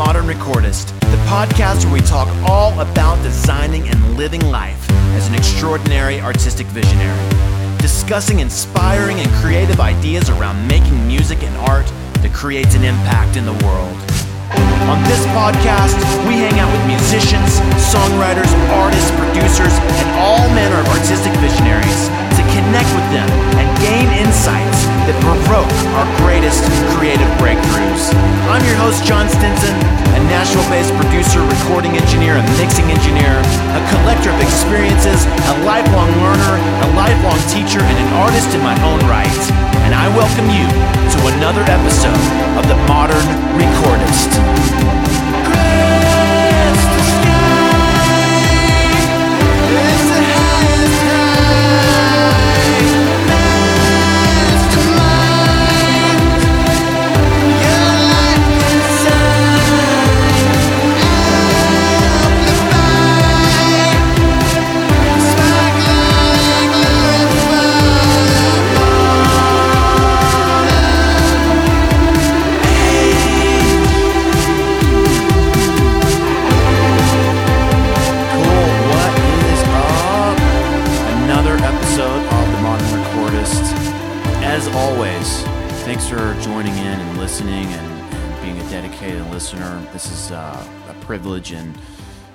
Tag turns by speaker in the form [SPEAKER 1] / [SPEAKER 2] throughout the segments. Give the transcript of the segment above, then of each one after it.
[SPEAKER 1] Modern Recordist, the podcast where we talk all about designing and living life as an extraordinary artistic visionary, discussing inspiring and creative ideas around making music and art that creates an impact in the world. On this podcast, we hang out with musicians, songwriters, artists, producers, and all manner of artistic visionaries to connect with them and gain insights that provoke our greatest creative breakthroughs. I'm your host, Jon Stinson, a Nashville based producer, recording engineer, and mixing engineer, a collector of experiences, a lifelong learner, a lifelong teacher, and an artist in my own right. And I welcome you to another episode of The Modern Recordist. Thanks for joining in and listening and, and being a dedicated listener. This is uh, a privilege and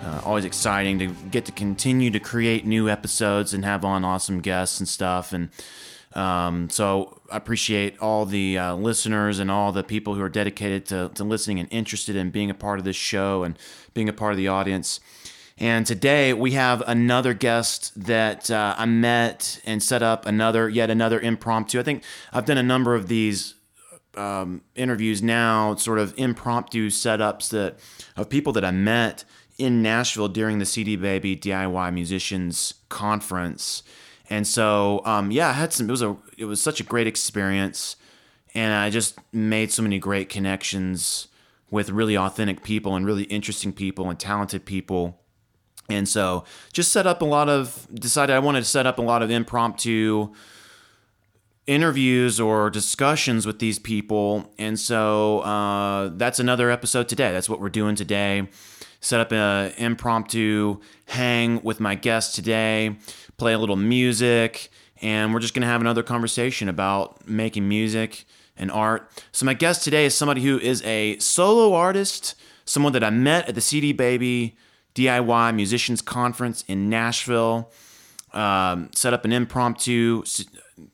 [SPEAKER 1] uh, always exciting to get to continue to create new episodes and have on awesome guests and stuff. And um, so I appreciate all the uh, listeners and all the people who are dedicated to, to listening and interested in being a part of this show and being a part of the audience. And today we have another guest that uh, I met and set up another, yet another impromptu. I think I've done a number of these um, interviews now, sort of impromptu setups that of people that I met in Nashville during the CD Baby DIY Musicians Conference. And so, um, yeah, I had some. It was a. It was such a great experience, and I just made so many great connections with really authentic people and really interesting people and talented people. And so just set up a lot of, decided I wanted to set up a lot of impromptu interviews or discussions with these people. And so uh, that's another episode today. That's what we're doing today. Set up an impromptu hang with my guest today, play a little music, and we're just going to have another conversation about making music and art. So my guest today is somebody who is a solo artist, someone that I met at the CD Baby DIY Musicians Conference in Nashville. Um, set up an impromptu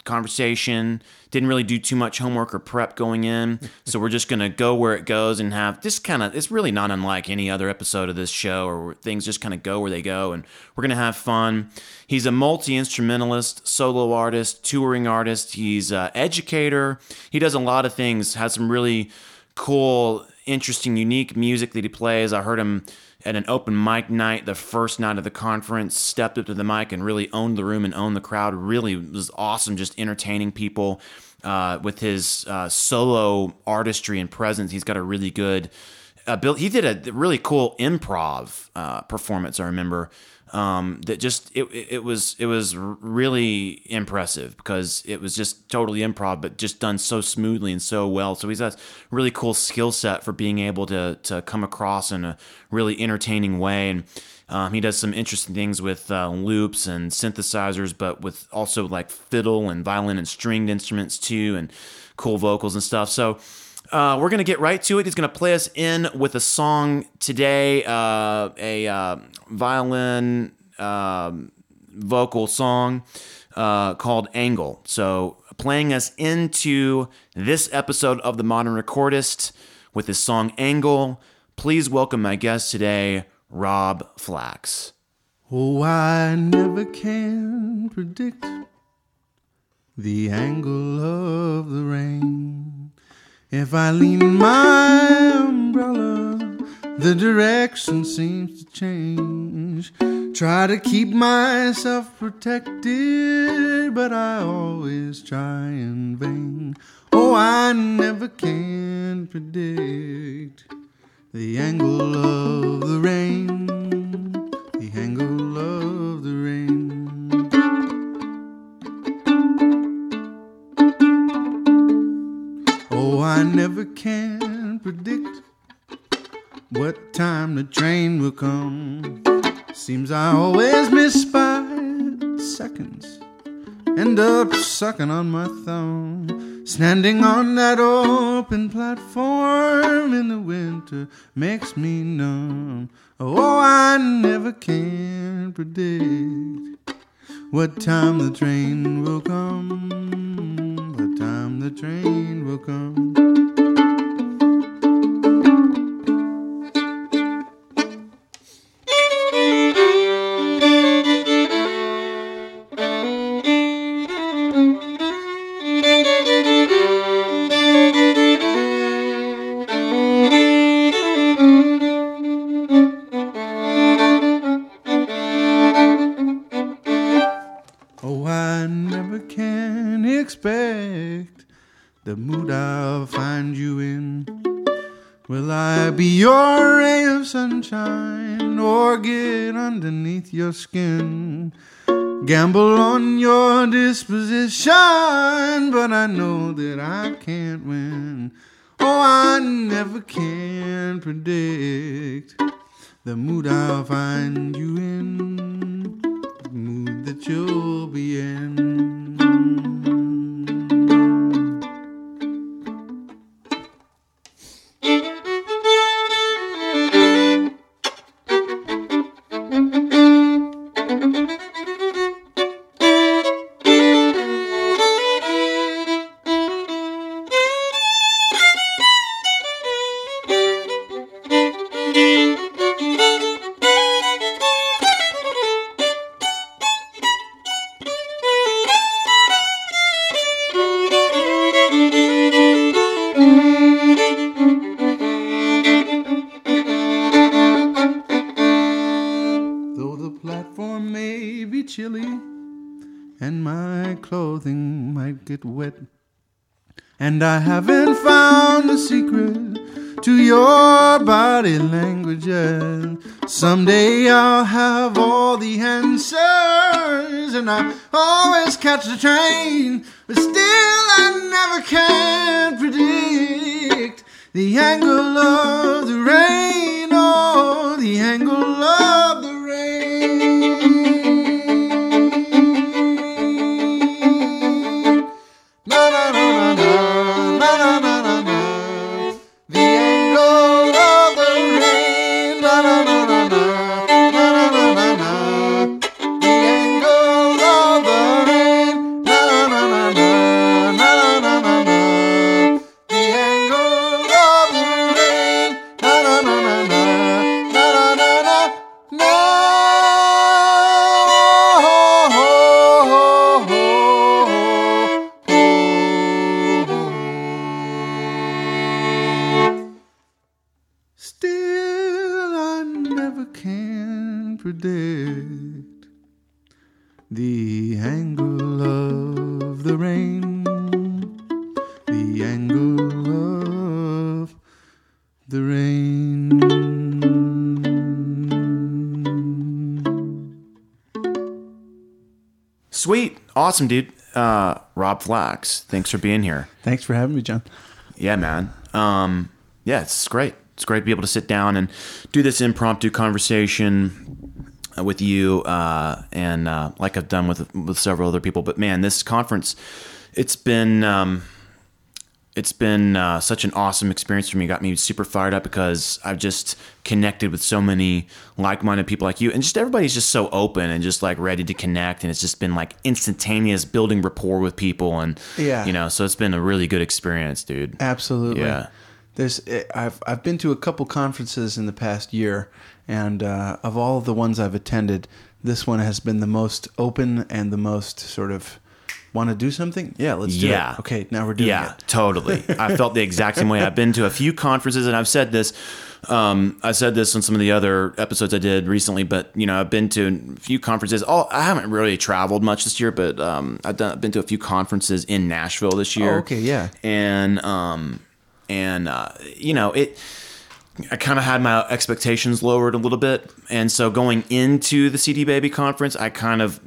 [SPEAKER 1] conversation. Didn't really do too much homework or prep going in, so we're just gonna go where it goes and have this kind of. It's really not unlike any other episode of this show, or where things just kind of go where they go, and we're gonna have fun. He's a multi instrumentalist, solo artist, touring artist. He's an educator. He does a lot of things. Has some really cool, interesting, unique music that he plays. I heard him at an open mic night the first night of the conference, stepped up to the mic and really owned the room and owned the crowd. Really was awesome, just entertaining people uh, with his uh, solo artistry and presence. He's got a really good. Uh, he did a really cool improv uh, performance. I remember um, that just it, it was it was really impressive because it was just totally improv, but just done so smoothly and so well. So he's a really cool skill set for being able to to come across in a really entertaining way, and um, he does some interesting things with uh, loops and synthesizers, but with also like fiddle and violin and stringed instruments too, and cool vocals and stuff. So. Uh, we're gonna get right to it. He's gonna play us in with a song today, uh, a uh, violin um, vocal song uh, called "Angle." So, playing us into this episode of the Modern Recordist with his song "Angle." Please welcome my guest today, Rob Flax.
[SPEAKER 2] Oh, I never can predict the angle of the rain. If I lean my umbrella, the direction seems to change. Try to keep myself protected, but I always try in vain. Oh, I never can predict the angle of the rain. I never can predict what time the train will come. Seems I always miss by seconds. End up sucking on my thumb. Standing on that open platform in the winter makes me numb. Oh, I never can predict what time the train will come. The train will come. The mood I'll find you get wet, and I haven't found the secret to your body language yet. Someday I'll have all the answers, and I always catch the train, but still I never can predict the angle of the rain, oh, the angle of the the angle of the rain, the angle of the rain.
[SPEAKER 1] Sweet. Awesome, dude. Uh, Rob Flax, thanks for being here.
[SPEAKER 2] Thanks for having me, Jon.
[SPEAKER 1] Yeah, man. Um, yeah, it's great. It's great to be able to sit down and do this impromptu conversation with you, uh, and uh, like I've done with with several other people. But man, this conference, it's been um, it's been uh, such an awesome experience for me. It got me super fired up because I've just connected with so many like-minded people like you, and just everybody's just so open and just like ready to connect. And it's just been like instantaneous building rapport with people, and
[SPEAKER 2] Yeah.
[SPEAKER 1] you know, so it's been a really good experience, dude.
[SPEAKER 2] Absolutely.
[SPEAKER 1] Yeah.
[SPEAKER 2] There's eh, I've I've been to a couple conferences in the past year, and uh, of all of the ones I've attended, this one has been the most open and the most sort of want to do something. Yeah, let's do
[SPEAKER 1] Yeah.
[SPEAKER 2] it. Okay, now we're doing
[SPEAKER 1] yeah,
[SPEAKER 2] it.
[SPEAKER 1] totally. I felt the exact same way. I've been to a few conferences, and I've said this. Um, I said this on some of the other episodes I did recently, but you know, I've been to a few conferences. Oh, I haven't really traveled much this year, but um, I've done, been to a few conferences in Nashville this year.
[SPEAKER 2] Oh, okay, yeah.
[SPEAKER 1] and um, and uh, you know it. I kind of had my expectations lowered a little bit, and so going into the CD Baby conference, I kind of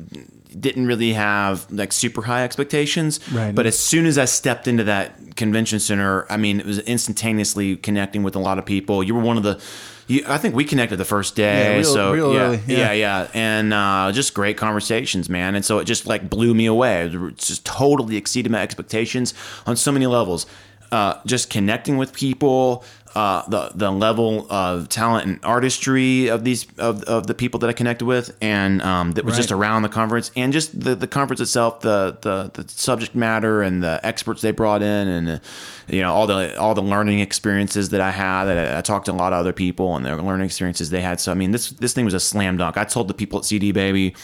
[SPEAKER 1] didn't really have like super high expectations.
[SPEAKER 2] Right.
[SPEAKER 1] But as soon as I stepped into that convention center. I mean, it was instantaneously connecting with a lot of people. You were one of the. You, I think we connected the first day,
[SPEAKER 2] Yeah, real-
[SPEAKER 1] so
[SPEAKER 2] real
[SPEAKER 1] yeah,
[SPEAKER 2] early,
[SPEAKER 1] yeah,
[SPEAKER 2] yeah.
[SPEAKER 1] yeah, and uh, just great conversations, man. And so it just like blew me away. It just totally exceeded my expectations on so many levels. Uh, just connecting with people, uh, the the level of talent and artistry of these of, of the people that I connected with, and um, that was just around the conference, and just the, the conference itself, the, the the subject matter and the experts they brought in, and uh, you know all the all the learning experiences that I had. That I, I talked to a lot of other people and their learning experiences they had. So I mean, this this thing was a slam dunk. I told the people at CD Baby.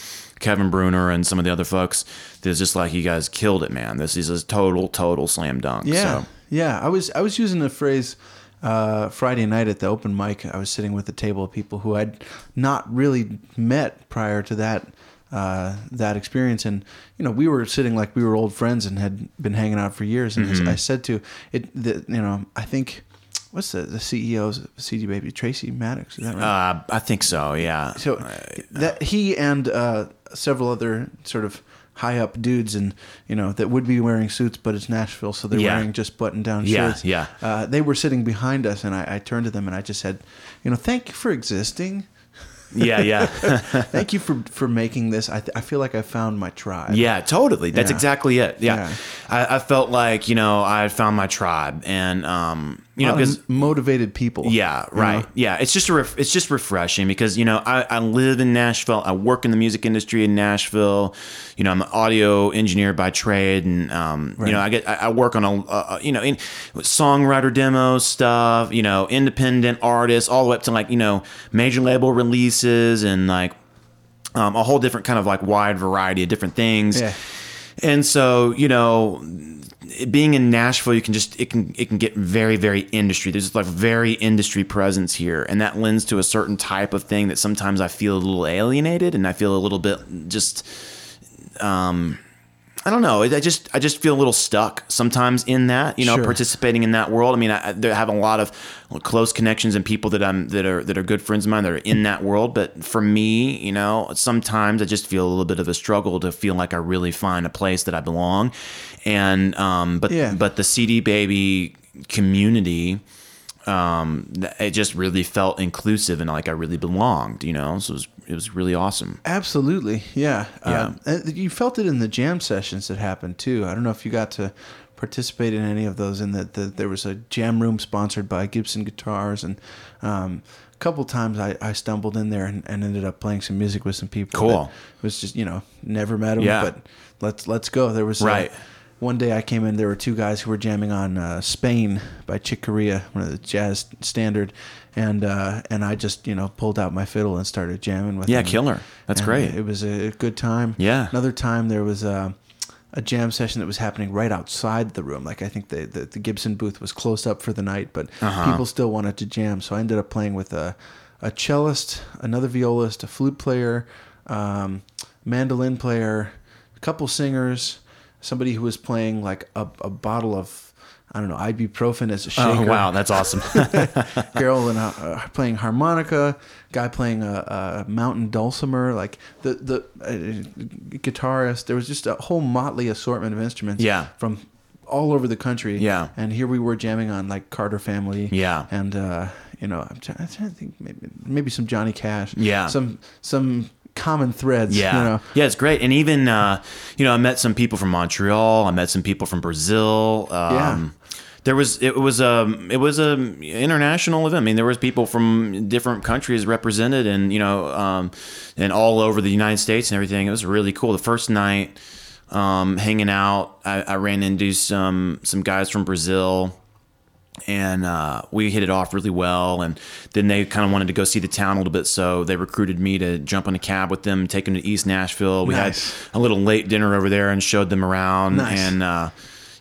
[SPEAKER 1] Kevin Breuner and some of the other folks, was just like you guys killed it, man. This is a total, total slam dunk.
[SPEAKER 2] Yeah,
[SPEAKER 1] So.
[SPEAKER 2] yeah. I was I was using the phrase uh, Friday night at the open mic. I was sitting with a table of people who I'd not really met prior to that uh, that experience, and you know we were sitting like we were old friends and had been hanging out for years. And
[SPEAKER 1] Mm-hmm.
[SPEAKER 2] I said to it, that you know, I think what's the the CEO's of CD Baby Tracy Maddux? Is that right?
[SPEAKER 1] Uh, I think so. Yeah.
[SPEAKER 2] So that he and uh, several other sort of high up dudes and you know that would be wearing suits, but it's Nashville, so they're
[SPEAKER 1] Yeah.
[SPEAKER 2] wearing just button down
[SPEAKER 1] Yeah,
[SPEAKER 2] shirts.
[SPEAKER 1] yeah.
[SPEAKER 2] Uh, they were sitting behind us, and I, I turned to them and I just said, you know, thank you for existing.
[SPEAKER 1] yeah, yeah.
[SPEAKER 2] Thank you for for making this. I, th- I feel like I found my tribe.
[SPEAKER 1] Yeah, totally. That's
[SPEAKER 2] Yeah.
[SPEAKER 1] exactly it. Yeah,
[SPEAKER 2] Yeah.
[SPEAKER 1] I, I felt like you know I found my tribe, and um, you know because
[SPEAKER 2] motivated people.
[SPEAKER 1] yeah,
[SPEAKER 2] you
[SPEAKER 1] right.
[SPEAKER 2] know?
[SPEAKER 1] Yeah, it's just a ref- it's just refreshing because you know I, I live in Nashville. I work in the music industry in Nashville. You know, I'm an audio engineer by trade, and um, you know I get I, I work on a uh, you know in songwriter demo stuff. You know, independent artists, all the way up to like you know major label releases and like um, a whole different kind of like wide variety of different things.
[SPEAKER 2] Yeah.
[SPEAKER 1] And so, you know, being in Nashville, you can just it can it can get very very industry. There's like very industry presence here, and that lends to a certain type of thing that sometimes I feel a little alienated, and I feel a little bit just. Um, I don't know. I just I just feel a little stuck sometimes in that, you know,
[SPEAKER 2] Sure.
[SPEAKER 1] participating in that world. I mean, I, I have a lot of close connections and people that I'm that are that are good friends of mine that are in that world. But for me, you know, sometimes I just feel a little bit of a struggle to feel like I really find a place that I belong. And um, but
[SPEAKER 2] Yeah.
[SPEAKER 1] but the CD baby community, um, it just really felt inclusive and like I really belonged. You know, so it was it was really awesome.
[SPEAKER 2] Absolutely, yeah.
[SPEAKER 1] Yeah.
[SPEAKER 2] Um, you felt it in the jam sessions that happened too. I don't know if you got to participate in any of those. In that the, there was a jam room sponsored by Gibson Guitars, and um, a couple times I, I stumbled in there and, and ended up playing some music with some people.
[SPEAKER 1] Cool.
[SPEAKER 2] It was just you know never met them,
[SPEAKER 1] Yeah.
[SPEAKER 2] but let's let's go. There was uh,
[SPEAKER 1] Right.
[SPEAKER 2] One day I came in, there were two guys who were jamming on uh, Spain by Chick Corea, one of the jazz standard, and uh, and I just you know pulled out my fiddle and started jamming with
[SPEAKER 1] Yeah,
[SPEAKER 2] them.
[SPEAKER 1] killer. That's
[SPEAKER 2] And
[SPEAKER 1] great.
[SPEAKER 2] It was a good time.
[SPEAKER 1] Yeah.
[SPEAKER 2] Another time there was a, a jam session that was happening right outside the room. Like I think the the, the Gibson booth was closed up for the night, but
[SPEAKER 1] Uh-huh.
[SPEAKER 2] people still wanted to jam. So I ended up playing with a a cellist, another violist, a flute player, um, mandolin player, a couple singers, somebody who was playing like a, a bottle of. I don't know, ibuprofen as a shaker.
[SPEAKER 1] Oh wow, that's awesome.
[SPEAKER 2] Carol and uh, uh, playing harmonica, guy playing a, a mountain dulcimer, like the the uh, guitarist. There was just a whole motley assortment of instruments.
[SPEAKER 1] Yeah.
[SPEAKER 2] from all over the country.
[SPEAKER 1] Yeah.
[SPEAKER 2] and here we were jamming on like Carter Family.
[SPEAKER 1] Yeah.
[SPEAKER 2] and uh, you know, I'm trying, I'm trying to think maybe maybe some Johnny Cash.
[SPEAKER 1] Yeah.
[SPEAKER 2] some some common threads.
[SPEAKER 1] Yeah,
[SPEAKER 2] you know.
[SPEAKER 1] yeah, it's great. And even uh, you know, I met some people from Montreal. I met some people from Brazil. Um,
[SPEAKER 2] Yeah.
[SPEAKER 1] There was it was a it was a international event. I mean, there was people from different countries represented, and you know, um, and all over the United States and everything. It was really cool. The first night, um, hanging out, I, I ran into some some guys from Brazil and uh, we hit it off really well. And then they kind of wanted to go see the town a little bit, so they recruited me to jump in a cab with them, take them to East Nashville. We
[SPEAKER 2] Nice.
[SPEAKER 1] had a little late dinner over there and showed them around.
[SPEAKER 2] Nice.
[SPEAKER 1] And uh,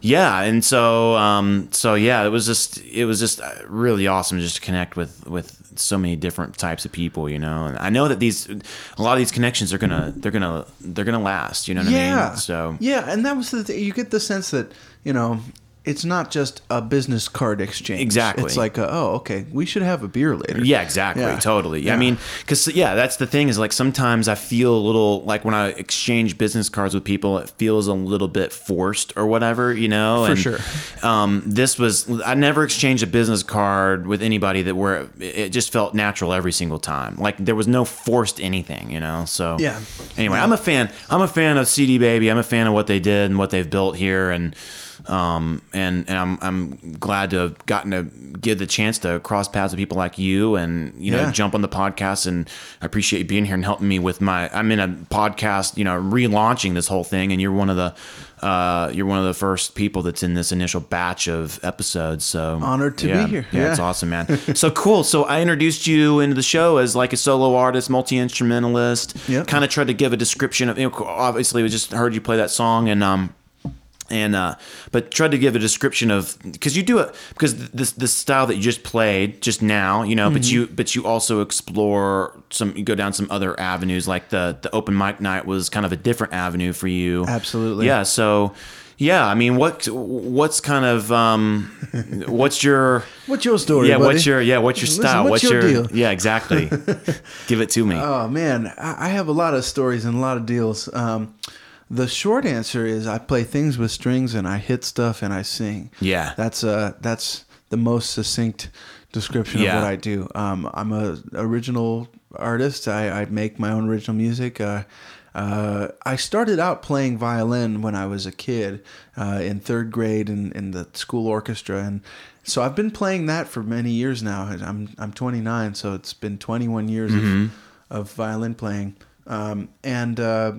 [SPEAKER 1] yeah, and so um, so yeah, it was just it was just uh, really awesome just to connect with with so many different types of people, you know. And I know that these a lot of these connections are gonna they're gonna they're gonna last. You know what I
[SPEAKER 2] yeah.
[SPEAKER 1] mean? So
[SPEAKER 2] yeah, and that was the thing. You get the sense that you know it's not just a business card exchange.
[SPEAKER 1] Exactly.
[SPEAKER 2] It's like, a, oh, okay, we should have a beer later.
[SPEAKER 1] Yeah, exactly.
[SPEAKER 2] Yeah.
[SPEAKER 1] Totally.
[SPEAKER 2] Yeah.
[SPEAKER 1] I mean, because yeah, that's the thing is like sometimes I feel a little like when I exchange business cards with people, it feels a little bit forced or whatever, you know.
[SPEAKER 2] For
[SPEAKER 1] and,
[SPEAKER 2] sure.
[SPEAKER 1] Um, this was I never exchanged a business card with anybody that were it just felt natural every single time. Like there was no forced anything, you know. So
[SPEAKER 2] Yeah.
[SPEAKER 1] Anyway, I'm a fan. I'm a fan of CD Baby. I'm a fan of what they did and what they've built here, and um, and and I'm I'm glad to have gotten to give the chance to cross paths with people like you, and you know,
[SPEAKER 2] Yeah.
[SPEAKER 1] jump on the podcast. And I appreciate you being here and helping me with my. I'm in a podcast, you know, relaunching this whole thing, and you're one of the. Uh, you're one of the first people that's in this initial batch of episodes. So
[SPEAKER 2] Honored to be here.
[SPEAKER 1] Yeah, it's awesome, man. so cool. So I introduced you into the show as like a solo artist, multi instrumentalist.
[SPEAKER 2] Yep.
[SPEAKER 1] Kind of tried to give a description of. You know, obviously, we just heard you play that song, and um, and uh, but tried to give a description of because you do it because this this style that you just played just now, you know, but
[SPEAKER 2] Mm-hmm.
[SPEAKER 1] you but you also explore some, you go down some other avenues, like the the open mic night was kind of a different avenue for you.
[SPEAKER 2] Absolutely.
[SPEAKER 1] Yeah. So. Yeah, I mean, what what's kind of um, what's your
[SPEAKER 2] What's your story?
[SPEAKER 1] yeah,
[SPEAKER 2] buddy?
[SPEAKER 1] what's your yeah, what's your
[SPEAKER 2] Listen,
[SPEAKER 1] style?
[SPEAKER 2] what's your deal?
[SPEAKER 1] yeah, exactly. Give it to me.
[SPEAKER 2] Oh man, I I have a lot of stories and a lot of deals. Um, the short answer is I play things with strings and I hit stuff and I sing.
[SPEAKER 1] Yeah.
[SPEAKER 2] that's uh that's the most succinct description
[SPEAKER 1] Yeah.
[SPEAKER 2] of what I do. Um, I'm a original artist. I, I make my own original music. Uh, uh, I started out playing violin when I was a kid uh, in third grade in, in the school orchestra, and so I've been playing that for many years now. I'm I'm 29, so it's been 21 years of, of violin playing, um, and uh,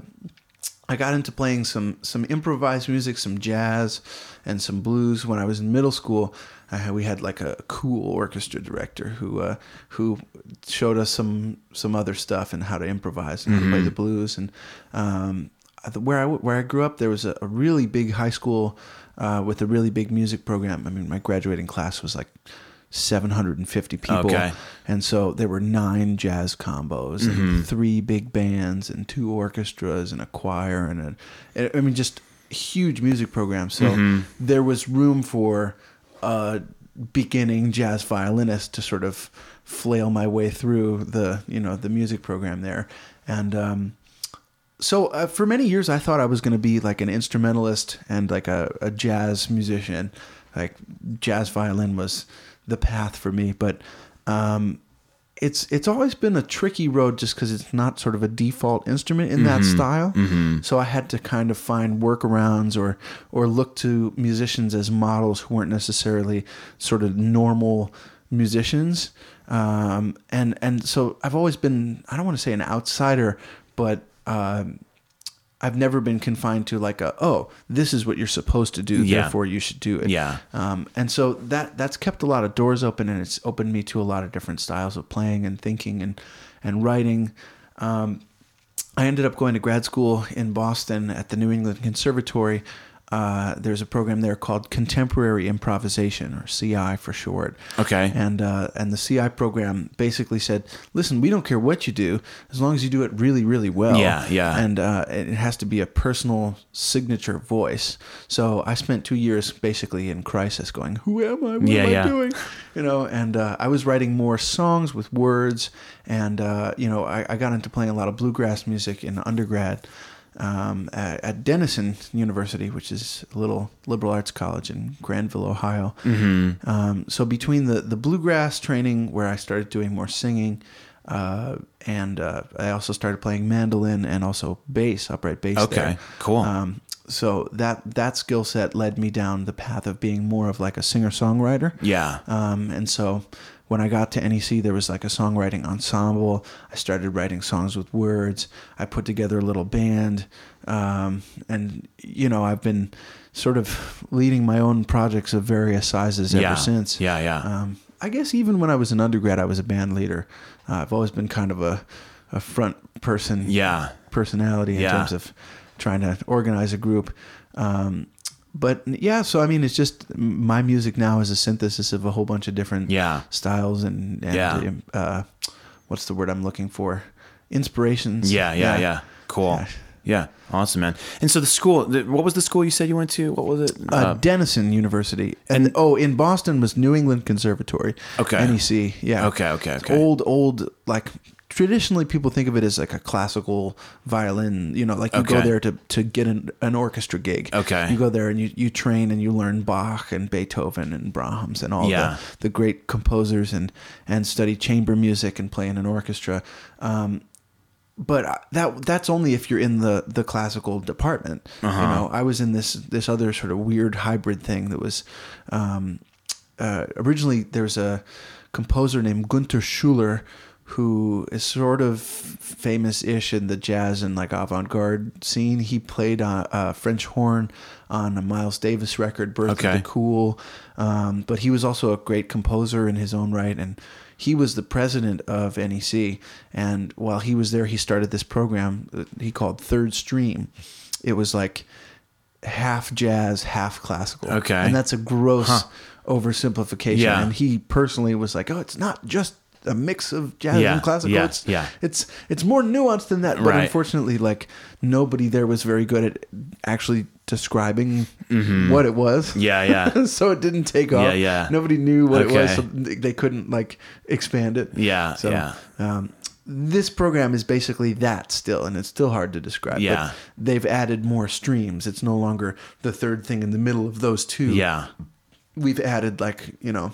[SPEAKER 2] I got into playing some some improvised music, some jazz, and some blues when I was in middle school. I had, we had like a cool orchestra director who uh, who showed us some some other stuff and how to improvise and how to play the blues. And um, where I where I grew up, there was a, a really big high school uh, with a really big music program. I mean, my graduating class was like 750 people.
[SPEAKER 1] Okay.
[SPEAKER 2] And so there were nine jazz combos and three big bands and two orchestras and a choir and a, I mean, just huge music program. So there was room for a beginning jazz violinist to sort of flail my way through the, you know, the music program there. And, um, so uh, for many years i thought i was going to be like an instrumentalist and like a, a jazz musician like jazz violin was the path for me but um, it's it's always been a tricky road just because it's not sort of a default instrument in that style. So i had to kind of find workarounds or or look to musicians as models who weren't necessarily sort of normal musicians. Um, and and so i've always been i don't want to say an outsider but um, I've never been confined to like a oh this is what you're supposed to do
[SPEAKER 1] Yeah.
[SPEAKER 2] therefore you should do it
[SPEAKER 1] Yeah.
[SPEAKER 2] um, and so that that's kept a lot of doors open and it's opened me to a lot of different styles of playing and thinking and and writing um, I ended up going to grad school in Boston at the New England Conservatory uh, there's a program there called Contemporary Improvisation, or CI for short.
[SPEAKER 1] Okay.
[SPEAKER 2] And uh, and the CI program basically said, listen, we don't care what you do, as long as you do it really, really well.
[SPEAKER 1] Yeah, yeah.
[SPEAKER 2] And uh, it has to be a personal signature voice. So I spent two years basically in crisis, going, who am I? What
[SPEAKER 1] Yeah,
[SPEAKER 2] am I doing? You know, and uh, I was writing more songs with words, and uh, you know, I, I got into playing a lot of bluegrass music in undergrad um, at, at Denison University, which is a little liberal arts college in Granville, Ohio. Mm-hmm. Um, so between the the bluegrass training, where I started doing more singing, uh, and uh, I also started playing mandolin and also bass, upright bass.
[SPEAKER 1] Okay,
[SPEAKER 2] there.
[SPEAKER 1] cool.
[SPEAKER 2] Um, so that that skill set led me down the path of being more of like a singer songwriter.
[SPEAKER 1] Yeah.
[SPEAKER 2] Um, and so when I got to NEC, there was like a songwriting ensemble. I started writing songs with words. I put together a little band. Um, and, you know, I've been sort of leading my own projects of various sizes
[SPEAKER 1] Yeah.
[SPEAKER 2] ever since.
[SPEAKER 1] Yeah, yeah.
[SPEAKER 2] Um, I guess even when I was an undergrad, I was a band leader. Uh, I've always been kind of a, a front person
[SPEAKER 1] Yeah.
[SPEAKER 2] personality in
[SPEAKER 1] Yeah.
[SPEAKER 2] terms of trying to organize a group. Um, but yeah, so I mean, it's just my music now is a synthesis of a whole bunch of different
[SPEAKER 1] Yeah.
[SPEAKER 2] styles and, and
[SPEAKER 1] Yeah.
[SPEAKER 2] uh, what's the word I'm looking for? Inspirations.
[SPEAKER 1] Yeah, yeah, yeah. Cool.
[SPEAKER 2] Yeah.
[SPEAKER 1] Yeah. Awesome, man. And so the school, the, what was the school you said you went to? What was it?
[SPEAKER 2] Uh, Denison University, and, oh, in Boston was New England Conservatory.
[SPEAKER 1] Okay.
[SPEAKER 2] NEC. Yeah.
[SPEAKER 1] Okay, okay, okay.
[SPEAKER 2] old, old like. Traditionally, people think of it as like a classical violin. You know, like you go there to, to get an, an orchestra gig.
[SPEAKER 1] Okay.
[SPEAKER 2] You go there and you, you train and you learn Bach and Beethoven and Brahms and all
[SPEAKER 1] Yeah.
[SPEAKER 2] the, the great composers and, and study chamber music and play in an orchestra. Um, but that that's only if you're in the the classical department.
[SPEAKER 1] Uh-huh.
[SPEAKER 2] You know, I was in this this other sort of weird hybrid thing that was um, uh, originally there's a composer named Gunther Schuller who is sort of famous-ish in the jazz and like avant-garde scene. He played uh, uh, French horn on a Miles Davis record, "Birth
[SPEAKER 1] Okay.
[SPEAKER 2] of the Cool," um, but he was also a great composer in his own right and he was the president of NEC, and while he was there, he started this program that he called Third Stream. It was like half jazz, half classical.
[SPEAKER 1] Okay.
[SPEAKER 2] and that's a gross oversimplification.
[SPEAKER 1] Yeah.
[SPEAKER 2] And he personally was like, "Oh, it's not just." A mix of jazz
[SPEAKER 1] Yeah,
[SPEAKER 2] and classical.
[SPEAKER 1] yeah,
[SPEAKER 2] it's,
[SPEAKER 1] yeah.
[SPEAKER 2] it's it's more nuanced than that. But
[SPEAKER 1] Right.
[SPEAKER 2] unfortunately, like nobody there was very good at actually describing what it was.
[SPEAKER 1] Mm-hmm. Yeah, yeah.
[SPEAKER 2] so it didn't take off.
[SPEAKER 1] Yeah, yeah.
[SPEAKER 2] Nobody knew what it was, so they couldn't like expand it.
[SPEAKER 1] Yeah,
[SPEAKER 2] So,
[SPEAKER 1] yeah.
[SPEAKER 2] Um, this program is basically that still, and it's still hard to describe. but
[SPEAKER 1] Yeah.
[SPEAKER 2] they've added more streams. It's no longer the third thing in the middle of those two.
[SPEAKER 1] Yeah.
[SPEAKER 2] we've added like you know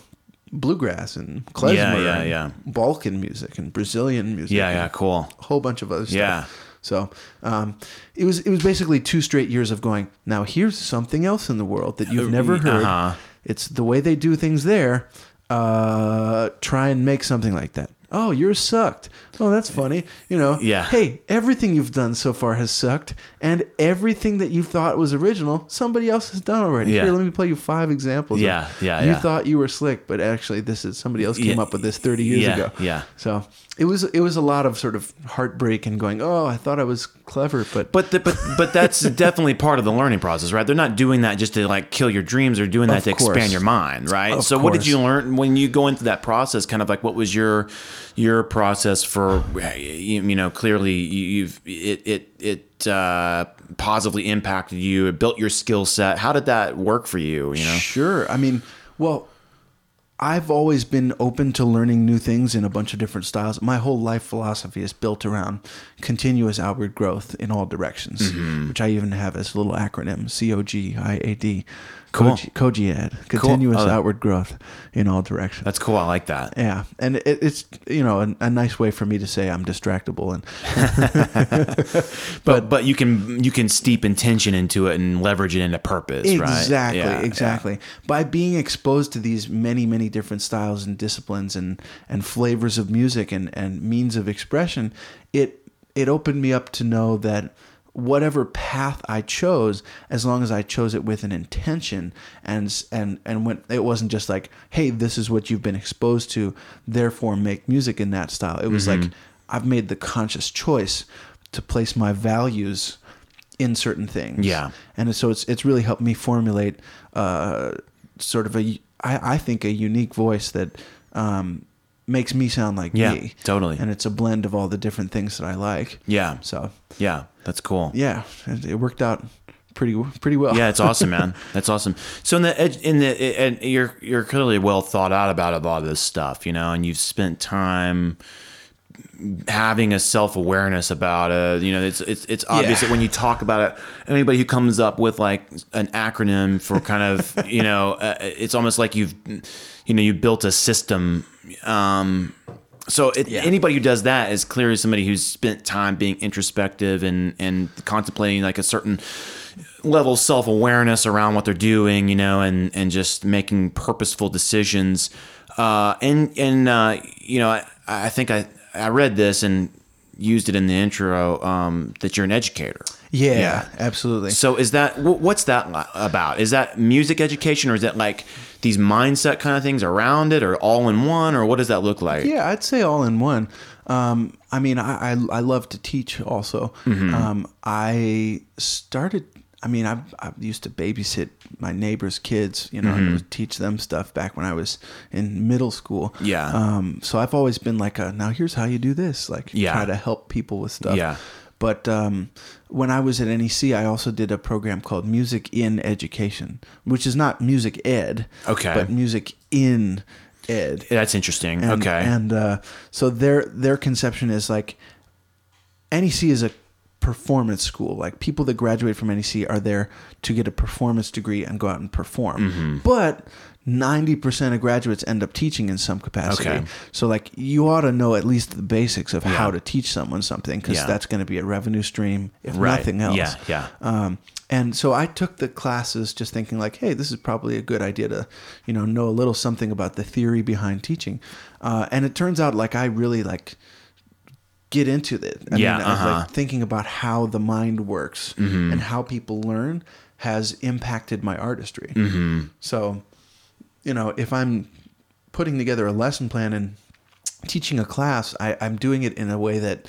[SPEAKER 2] bluegrass and klezmer,
[SPEAKER 1] Yeah, yeah, yeah.
[SPEAKER 2] Balkan music and Brazilian music.
[SPEAKER 1] Yeah, yeah, cool.
[SPEAKER 2] a whole bunch of other stuff.
[SPEAKER 1] Yeah.
[SPEAKER 2] So um, it was it was basically two straight years of going. Now here's something else in the world that you've never heard.
[SPEAKER 1] Uh-huh.
[SPEAKER 2] It's the way they do things there. Uh, try and make something like that. Oh, yours sucked. Oh, that's funny. You know.
[SPEAKER 1] Yeah.
[SPEAKER 2] Hey, everything you've done so far has sucked, and everything that you thought was original, somebody else has done already.
[SPEAKER 1] Yeah.
[SPEAKER 2] Here, let me play you five examples. of-
[SPEAKER 1] Yeah, yeah,
[SPEAKER 2] You
[SPEAKER 1] yeah.
[SPEAKER 2] thought you were slick, but actually, this is somebody else came
[SPEAKER 1] Yeah.
[SPEAKER 2] up with this thirty years
[SPEAKER 1] Yeah,
[SPEAKER 2] ago.
[SPEAKER 1] yeah.
[SPEAKER 2] So it was it was a lot of sort of heartbreak and going, oh, I thought I was clever, but
[SPEAKER 1] But the, but but that's definitely part of the learning process, right? They're not doing that just to like kill your dreams. They're doing that
[SPEAKER 2] Of
[SPEAKER 1] to
[SPEAKER 2] course.
[SPEAKER 1] expand your mind, right?
[SPEAKER 2] Of
[SPEAKER 1] so what did you learn when you go into that process? Kind of like what was your your process for you, know clearly you, you've it it it uh, positively impacted you. It built your skill set. How did that work for you? You know,
[SPEAKER 2] Sure. I mean, well, I've always been open to learning new things in a bunch of different styles. My whole life philosophy is built around continuous outward growth in all directions,
[SPEAKER 1] Mm-hmm.
[SPEAKER 2] which I even have as a little acronym C O G I A D.
[SPEAKER 1] Cool.
[SPEAKER 2] COGIAD. Continuous
[SPEAKER 1] Oh.
[SPEAKER 2] outward growth in all directions.
[SPEAKER 1] that's cool. I like that.
[SPEAKER 2] yeah, and it, it's you know a, a nice way for me to say I'm distractible and
[SPEAKER 1] But but you can you can steep intention into it and leverage it into purpose, right?
[SPEAKER 2] Exactly,
[SPEAKER 1] Yeah,
[SPEAKER 2] exactly. By being exposed to these many, many different styles and disciplines and, and flavors of music and, and means of expression, it it opened me up to know that whatever path I chose, as long as I chose it with an intention and and and when it wasn't just like, hey, this is what you've been exposed to, therefore make music in that style. It was
[SPEAKER 1] Mm-hmm.
[SPEAKER 2] like I've made the conscious choice to place my values in certain things.
[SPEAKER 1] Yeah.
[SPEAKER 2] And so it's it's really helped me formulate uh, sort of a I, I think a unique voice that um, makes me sound like
[SPEAKER 1] Yeah,
[SPEAKER 2] me.
[SPEAKER 1] totally.
[SPEAKER 2] And it's a blend of all the different things that I like.
[SPEAKER 1] Yeah.
[SPEAKER 2] So
[SPEAKER 1] Yeah, that's cool.
[SPEAKER 2] yeah, it, it worked out pretty pretty well.
[SPEAKER 1] Yeah, it's awesome, man. That's awesome. So in the in the and you're you're clearly well thought out about a lot of this stuff, you know, and you've spent time having a self awareness about it. You know, it's it's it's obvious
[SPEAKER 2] Yeah.
[SPEAKER 1] that when you talk about it, anybody who comes up with like an acronym for kind of you know, uh, it's almost like you've you know you built a system. Um, so it,
[SPEAKER 2] Yeah.
[SPEAKER 1] anybody who does that is clearly somebody who's spent time being introspective and and contemplating like a certain level of self awareness around what they're doing, you know, and and just making purposeful decisions. Uh, and and uh, you know, I, I think I I read this and used it in the intro um, that you're an educator.
[SPEAKER 2] Yeah, yeah, absolutely.
[SPEAKER 1] So is that what's that about? Is that music education, or is that like these mindset kind of things around it, or all in one, or what does that look like?
[SPEAKER 2] Yeah, I'd say all in one. Um, I mean, I, I I love to teach also.
[SPEAKER 1] Mm-hmm.
[SPEAKER 2] Um, I started. I mean, I I used to babysit my neighbors' kids, you know, and would teach them stuff back when I was in middle school.
[SPEAKER 1] Mm-hmm. Yeah.
[SPEAKER 2] Um, so I've always been like a now here's how you do this, like
[SPEAKER 1] Yeah.
[SPEAKER 2] try to help people with stuff.
[SPEAKER 1] Yeah.
[SPEAKER 2] But um, when I was at NEC, I also did a program called Music in Education, which is not music ed,
[SPEAKER 1] Okay.
[SPEAKER 2] but music in ed.
[SPEAKER 1] That's interesting.
[SPEAKER 2] And,
[SPEAKER 1] okay.
[SPEAKER 2] And uh, so their their conception is like NEC is a performance school. Like people that graduate from NEC are there to get a performance degree and go out and perform.
[SPEAKER 1] Mm-hmm.
[SPEAKER 2] But 90% of graduates end up teaching in some capacity.
[SPEAKER 1] Okay.
[SPEAKER 2] So like you ought to know at least the basics of how to teach someone something cuz
[SPEAKER 1] Yeah.
[SPEAKER 2] that's going to be a revenue stream if
[SPEAKER 1] Right.
[SPEAKER 2] nothing else.
[SPEAKER 1] Yeah, yeah.
[SPEAKER 2] Um, and so I took the classes just thinking like, hey, this is probably a good idea to, you know, know a little something about the theory behind teaching. Uh, and it turns out like I really like get into it. I
[SPEAKER 1] Yeah,
[SPEAKER 2] mean,
[SPEAKER 1] uh-huh.
[SPEAKER 2] like thinking about how the mind works
[SPEAKER 1] Mm-hmm.
[SPEAKER 2] and how people learn has impacted my artistry.
[SPEAKER 1] Mm-hmm.
[SPEAKER 2] So, you know, if I'm putting together a lesson plan and teaching a class, I, I'm doing it in a way that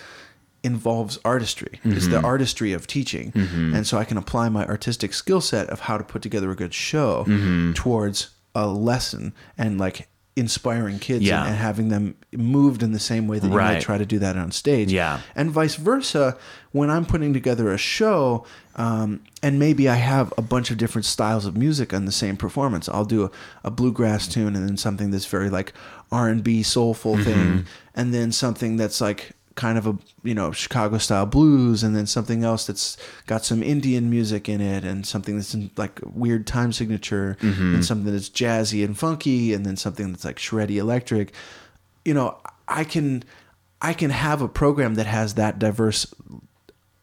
[SPEAKER 2] involves artistry. It's
[SPEAKER 1] Mm-hmm.
[SPEAKER 2] the artistry of teaching. And so I can apply my artistic skill set of how to put together a good show
[SPEAKER 1] Mm-hmm.
[SPEAKER 2] towards a lesson and like inspiring kids
[SPEAKER 1] Yeah.
[SPEAKER 2] and, and having them moved in the same way that you
[SPEAKER 1] Right.
[SPEAKER 2] might try to do that on stage.
[SPEAKER 1] Yeah.
[SPEAKER 2] And vice versa, when I'm putting together a show, um, and maybe I have a bunch of different styles of music on the same performance. I'll do a, a bluegrass tune and then something that's very like R and B soulful
[SPEAKER 1] Mm-hmm.
[SPEAKER 2] thing, and then something that's like kind of a you know Chicago style blues, and then something else that's got some Indian music in it, and something that's in like weird time signature,
[SPEAKER 1] Mm-hmm.
[SPEAKER 2] and something that's jazzy and funky, and then something that's like shreddy electric. You know, I can I can have a program that has that diverse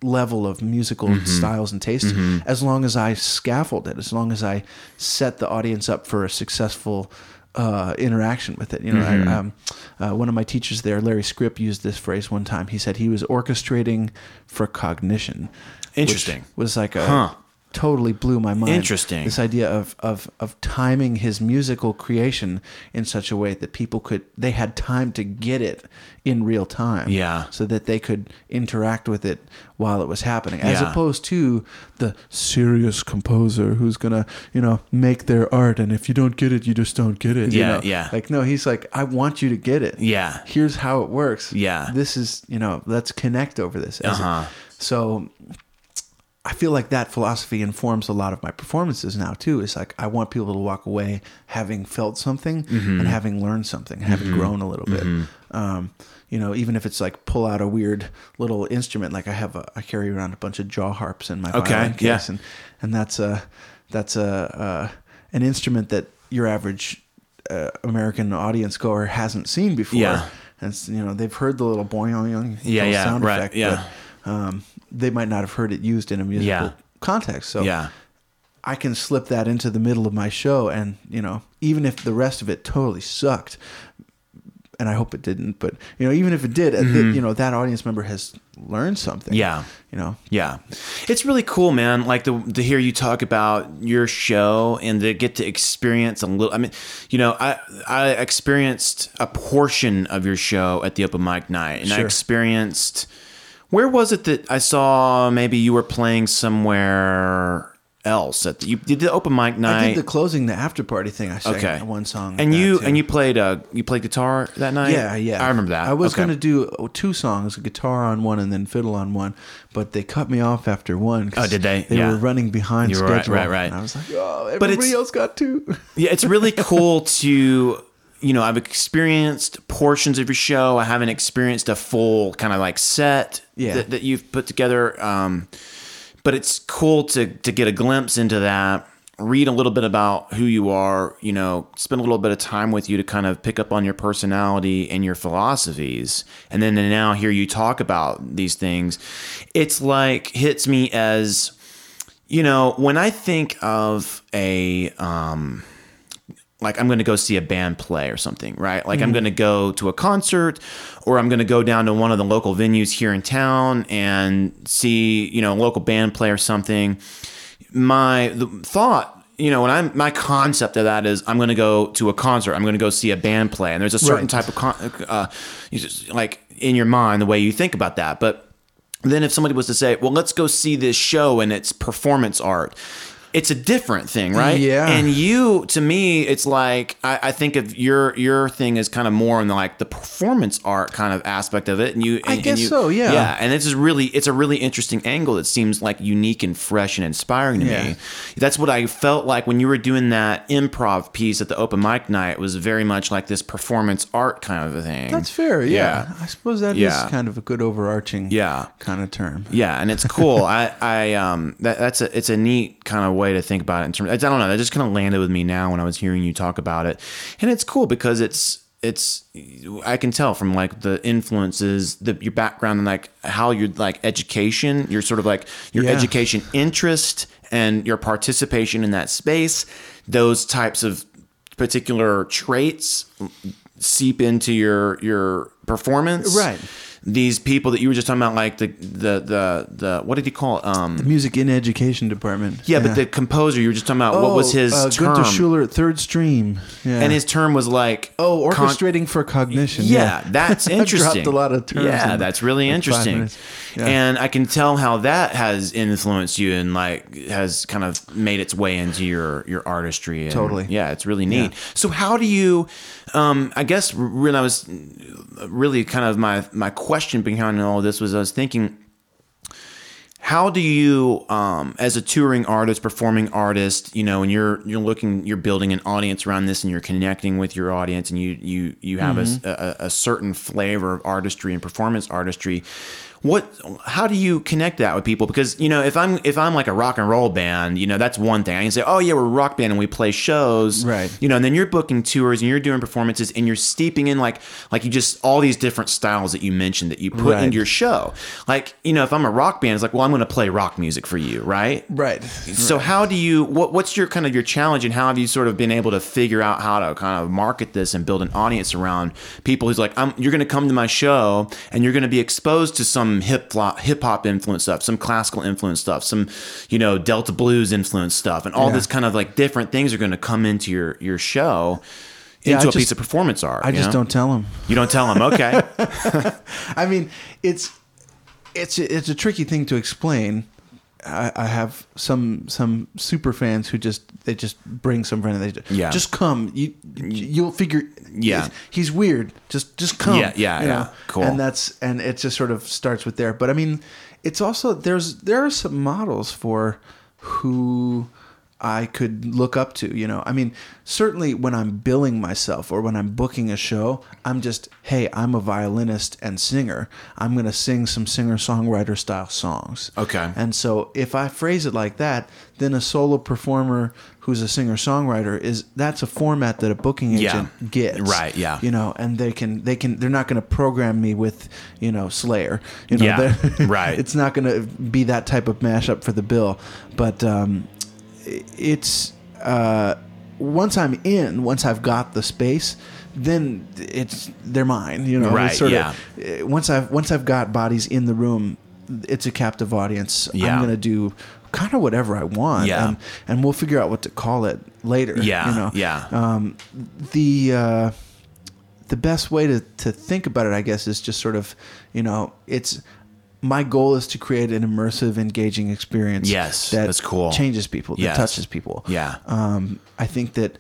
[SPEAKER 2] level of musical
[SPEAKER 1] Mm-hmm.
[SPEAKER 2] styles and tastes as long as I scaffold it, as long as I set the audience up for a successful uh, interaction with it. You know,
[SPEAKER 1] Mm-hmm.
[SPEAKER 2] I, um, uh, one of my teachers there, Larry Scripp, used this phrase one time. He said he was orchestrating for cognition.
[SPEAKER 1] Interesting.
[SPEAKER 2] Was like a
[SPEAKER 1] Huh.
[SPEAKER 2] Totally blew my mind.
[SPEAKER 1] Interesting.
[SPEAKER 2] This idea of, of of timing his musical creation in such a way that people could they had time to get it in real time.
[SPEAKER 1] Yeah.
[SPEAKER 2] So that they could interact with it while it was happening. As
[SPEAKER 1] Yeah.
[SPEAKER 2] opposed to the serious composer who's gonna, you know, make their art and if you don't get it, you just don't get it. you
[SPEAKER 1] Yeah,
[SPEAKER 2] know?
[SPEAKER 1] yeah.
[SPEAKER 2] Like no, he's like, I want you to get it.
[SPEAKER 1] Yeah.
[SPEAKER 2] Here's how it works.
[SPEAKER 1] Yeah.
[SPEAKER 2] This is, you know, let's connect over this.
[SPEAKER 1] Uh-huh.
[SPEAKER 2] so I feel like that philosophy informs a lot of my performances now too. It's like I want people to walk away having felt something
[SPEAKER 1] Mm-hmm.
[SPEAKER 2] and having learned something, having grown a little bit. Um, you know, even if it's like pull out a weird little instrument, like I have a, I carry around a bunch of jaw harps in my
[SPEAKER 1] Okay,
[SPEAKER 2] violin case,
[SPEAKER 1] yeah.
[SPEAKER 2] and and that's a that's a uh, an instrument that your average uh, American audience goer hasn't seen before.
[SPEAKER 1] Yeah.
[SPEAKER 2] And you know they've heard the little boing boing
[SPEAKER 1] Yeah,
[SPEAKER 2] little
[SPEAKER 1] yeah,
[SPEAKER 2] sound
[SPEAKER 1] right,
[SPEAKER 2] effect,
[SPEAKER 1] yeah.
[SPEAKER 2] but um, they might not have heard it used in a musical
[SPEAKER 1] Yeah.
[SPEAKER 2] context. So
[SPEAKER 1] Yeah.
[SPEAKER 2] I can slip that into the middle of my show, and you know, even if the rest of it totally sucked, and I hope it didn't, but you know, even if it did, uh, th- you know, that audience member has learned something.
[SPEAKER 1] Mm-hmm. Yeah.
[SPEAKER 2] you know,
[SPEAKER 1] Yeah, it's really cool, man. Like to to hear you talk about your show and to get to experience a little. I mean, you know, I I experienced a portion of your show at the open mic night, and I experienced. Where was it that I saw? Maybe you were playing somewhere else at the, you did the open mic night.
[SPEAKER 2] I did the closing, the after party thing. I sang
[SPEAKER 1] okay,
[SPEAKER 2] one song,
[SPEAKER 1] and you
[SPEAKER 2] too.
[SPEAKER 1] and you played uh you played guitar that night.
[SPEAKER 2] Yeah, yeah.
[SPEAKER 1] I remember that.
[SPEAKER 2] I was
[SPEAKER 1] Okay.
[SPEAKER 2] going to do two songs, a guitar on one and then fiddle on one, but they cut me off after one. 'cause
[SPEAKER 1] Oh, did they?
[SPEAKER 2] They
[SPEAKER 1] Yeah.
[SPEAKER 2] were running behind
[SPEAKER 1] You were right,
[SPEAKER 2] schedule.
[SPEAKER 1] right, right.
[SPEAKER 2] And I was like, oh, everybody else got two.
[SPEAKER 1] Yeah, it's really cool to you know, I've experienced portions of your show. I haven't experienced a full kind of like set
[SPEAKER 2] Yeah.
[SPEAKER 1] that, that you've put together. Um, but it's cool to to get a glimpse into that, read a little bit about who you are, you know, spend a little bit of time with you to kind of pick up on your personality and your philosophies. And then to now hear you talk about these things, it's like hits me as you know, when I think of a um like I'm going to go see a band play or something, right? Like I'm going to go to a concert or I'm going to go down to one of the local venues here in town and see, you know, a local band play or something. My the thought, you know, when I'm my concept of that is I'm going to go to a concert, I'm going to go see a band play and there's a certain
[SPEAKER 2] Right.
[SPEAKER 1] type of con- uh you just, like in your mind the way you think about that. But then if somebody was to say, "Well, let's go see this show and it's performance art." It's a different thing, right?
[SPEAKER 2] Yeah.
[SPEAKER 1] And you, to me, it's like I, I think of your your thing is kind of more in the, like the performance art kind of aspect of it, and you. And, and
[SPEAKER 2] guess
[SPEAKER 1] you-
[SPEAKER 2] so, yeah.
[SPEAKER 1] Yeah, and this is really it's a really interesting angle that seems like unique and fresh and inspiring to
[SPEAKER 2] Yeah.
[SPEAKER 1] me. That's what I felt like when you were doing that improv piece at the open mic night. It was very much like this performance art kind of a thing.
[SPEAKER 2] That's fair. Yeah, I suppose that is
[SPEAKER 1] Yeah.
[SPEAKER 2] kind of a good overarching
[SPEAKER 1] Yeah.
[SPEAKER 2] kind of term.
[SPEAKER 1] Yeah, and it's cool. I, I, um, that, that's a, it's a neat kind of way to think about it. In terms, I don't know, that just kind of landed with me now when I was hearing you talk about it, and it's cool because it's, it's, I can tell from like the influences, the your background and like how your like education, your sort of like your
[SPEAKER 2] Yeah.
[SPEAKER 1] education interest and your participation in that space, those types of particular traits seep into your your performance,
[SPEAKER 2] Right.
[SPEAKER 1] These people that you were just talking about, like the the the the what did he call it? Um,
[SPEAKER 2] Music in education department.
[SPEAKER 1] yeah, but the composer you were just talking about. what was
[SPEAKER 2] Oh,
[SPEAKER 1] his
[SPEAKER 2] uh,
[SPEAKER 1] term?
[SPEAKER 2] Gunther Schuller at Third Stream. Yeah.
[SPEAKER 1] And his term was like
[SPEAKER 2] oh,
[SPEAKER 1] con-
[SPEAKER 2] orchestrating for cognition.
[SPEAKER 1] yeah, that's
[SPEAKER 2] I
[SPEAKER 1] interesting.
[SPEAKER 2] dropped a lot of terms.
[SPEAKER 1] Yeah, that's really
[SPEAKER 2] like
[SPEAKER 1] interesting.
[SPEAKER 2] Yeah.
[SPEAKER 1] And I can tell how that has influenced you and like has kind of made its way into your your artistry. And,
[SPEAKER 2] Totally.
[SPEAKER 1] Yeah, it's really neat. So how do you? Um, I guess when I was really kind of my my question behind all this was I was thinking how do you um, as a touring artist performing artist you know and you're you're looking you're building an audience around this and you're connecting with your audience and you you you have a certain flavor of artistry and performance artistry what how do you connect that with people because you know if i'm if i'm like a rock and roll band you know that's one thing i can say oh yeah we're a rock band and we play shows
[SPEAKER 2] Right.
[SPEAKER 1] you know and then you're booking tours and you're doing performances and you're steeping in like like you just all these different styles that you mentioned that you put
[SPEAKER 2] Right.
[SPEAKER 1] into your show like you know if i'm a rock band it's like well i'm going to play rock music for you right
[SPEAKER 2] Right.
[SPEAKER 1] so how do you what, what's your kind of your challenge and how have you sort of been able to figure out how to kind of market this and build an audience around people who's like I'm, you're going to come to my show and you're going to be exposed to some hip hop hip hop influence stuff some classical influence stuff some you know delta blues influence stuff and all
[SPEAKER 2] Yeah.
[SPEAKER 1] this kind of like different things are going to come into your your show into a
[SPEAKER 2] just-
[SPEAKER 1] piece of performance art
[SPEAKER 2] I just
[SPEAKER 1] know?
[SPEAKER 2] don't tell them.
[SPEAKER 1] you don't tell them okay
[SPEAKER 2] I mean, it's it's it's a tricky thing to explain. I, I have some some super fans who just they just bring some friend and they just,
[SPEAKER 1] Yeah.
[SPEAKER 2] just come. You you'll figure.
[SPEAKER 1] Yeah.
[SPEAKER 2] he's, he's weird. Just just come.
[SPEAKER 1] Yeah, yeah,
[SPEAKER 2] you
[SPEAKER 1] yeah. Cool.
[SPEAKER 2] And that's and it just sort of starts with there. But I mean, it's also there's there are some models for who I could look up to, you know. I mean, certainly when I'm billing myself or when I'm booking a show, I'm just, hey, I'm a violinist and singer. I'm going to sing some singer-songwriter style songs.
[SPEAKER 1] Okay.
[SPEAKER 2] And so if I phrase it like that, then a solo performer who's a singer-songwriter is that's a format that a booking
[SPEAKER 1] Yeah.
[SPEAKER 2] agent gets.
[SPEAKER 1] Right, yeah.
[SPEAKER 2] You know, and they can they can they're not going to program me with, you know, Slayer. You know,
[SPEAKER 1] Yeah, right.
[SPEAKER 2] It's not going to be that type of mashup for the bill, but um it's uh, once I'm in, once I've got the space, then it's they're mine. You know,
[SPEAKER 1] Right,
[SPEAKER 2] It's sort
[SPEAKER 1] yeah.
[SPEAKER 2] Of, uh, once I've once I've got bodies in the room, it's a captive audience.
[SPEAKER 1] Yeah.
[SPEAKER 2] I'm gonna do kind of whatever I want.
[SPEAKER 1] Yeah.
[SPEAKER 2] and, and we'll figure out what to call it later.
[SPEAKER 1] Yeah,
[SPEAKER 2] you know?
[SPEAKER 1] yeah.
[SPEAKER 2] Um, the uh, the best way to to think about it, I guess, is just sort of, you know, it's my goal is to create an immersive, engaging experience.
[SPEAKER 1] Yes,
[SPEAKER 2] that
[SPEAKER 1] that's cool.
[SPEAKER 2] Changes people. That touches people.
[SPEAKER 1] Yeah.
[SPEAKER 2] Um, I think that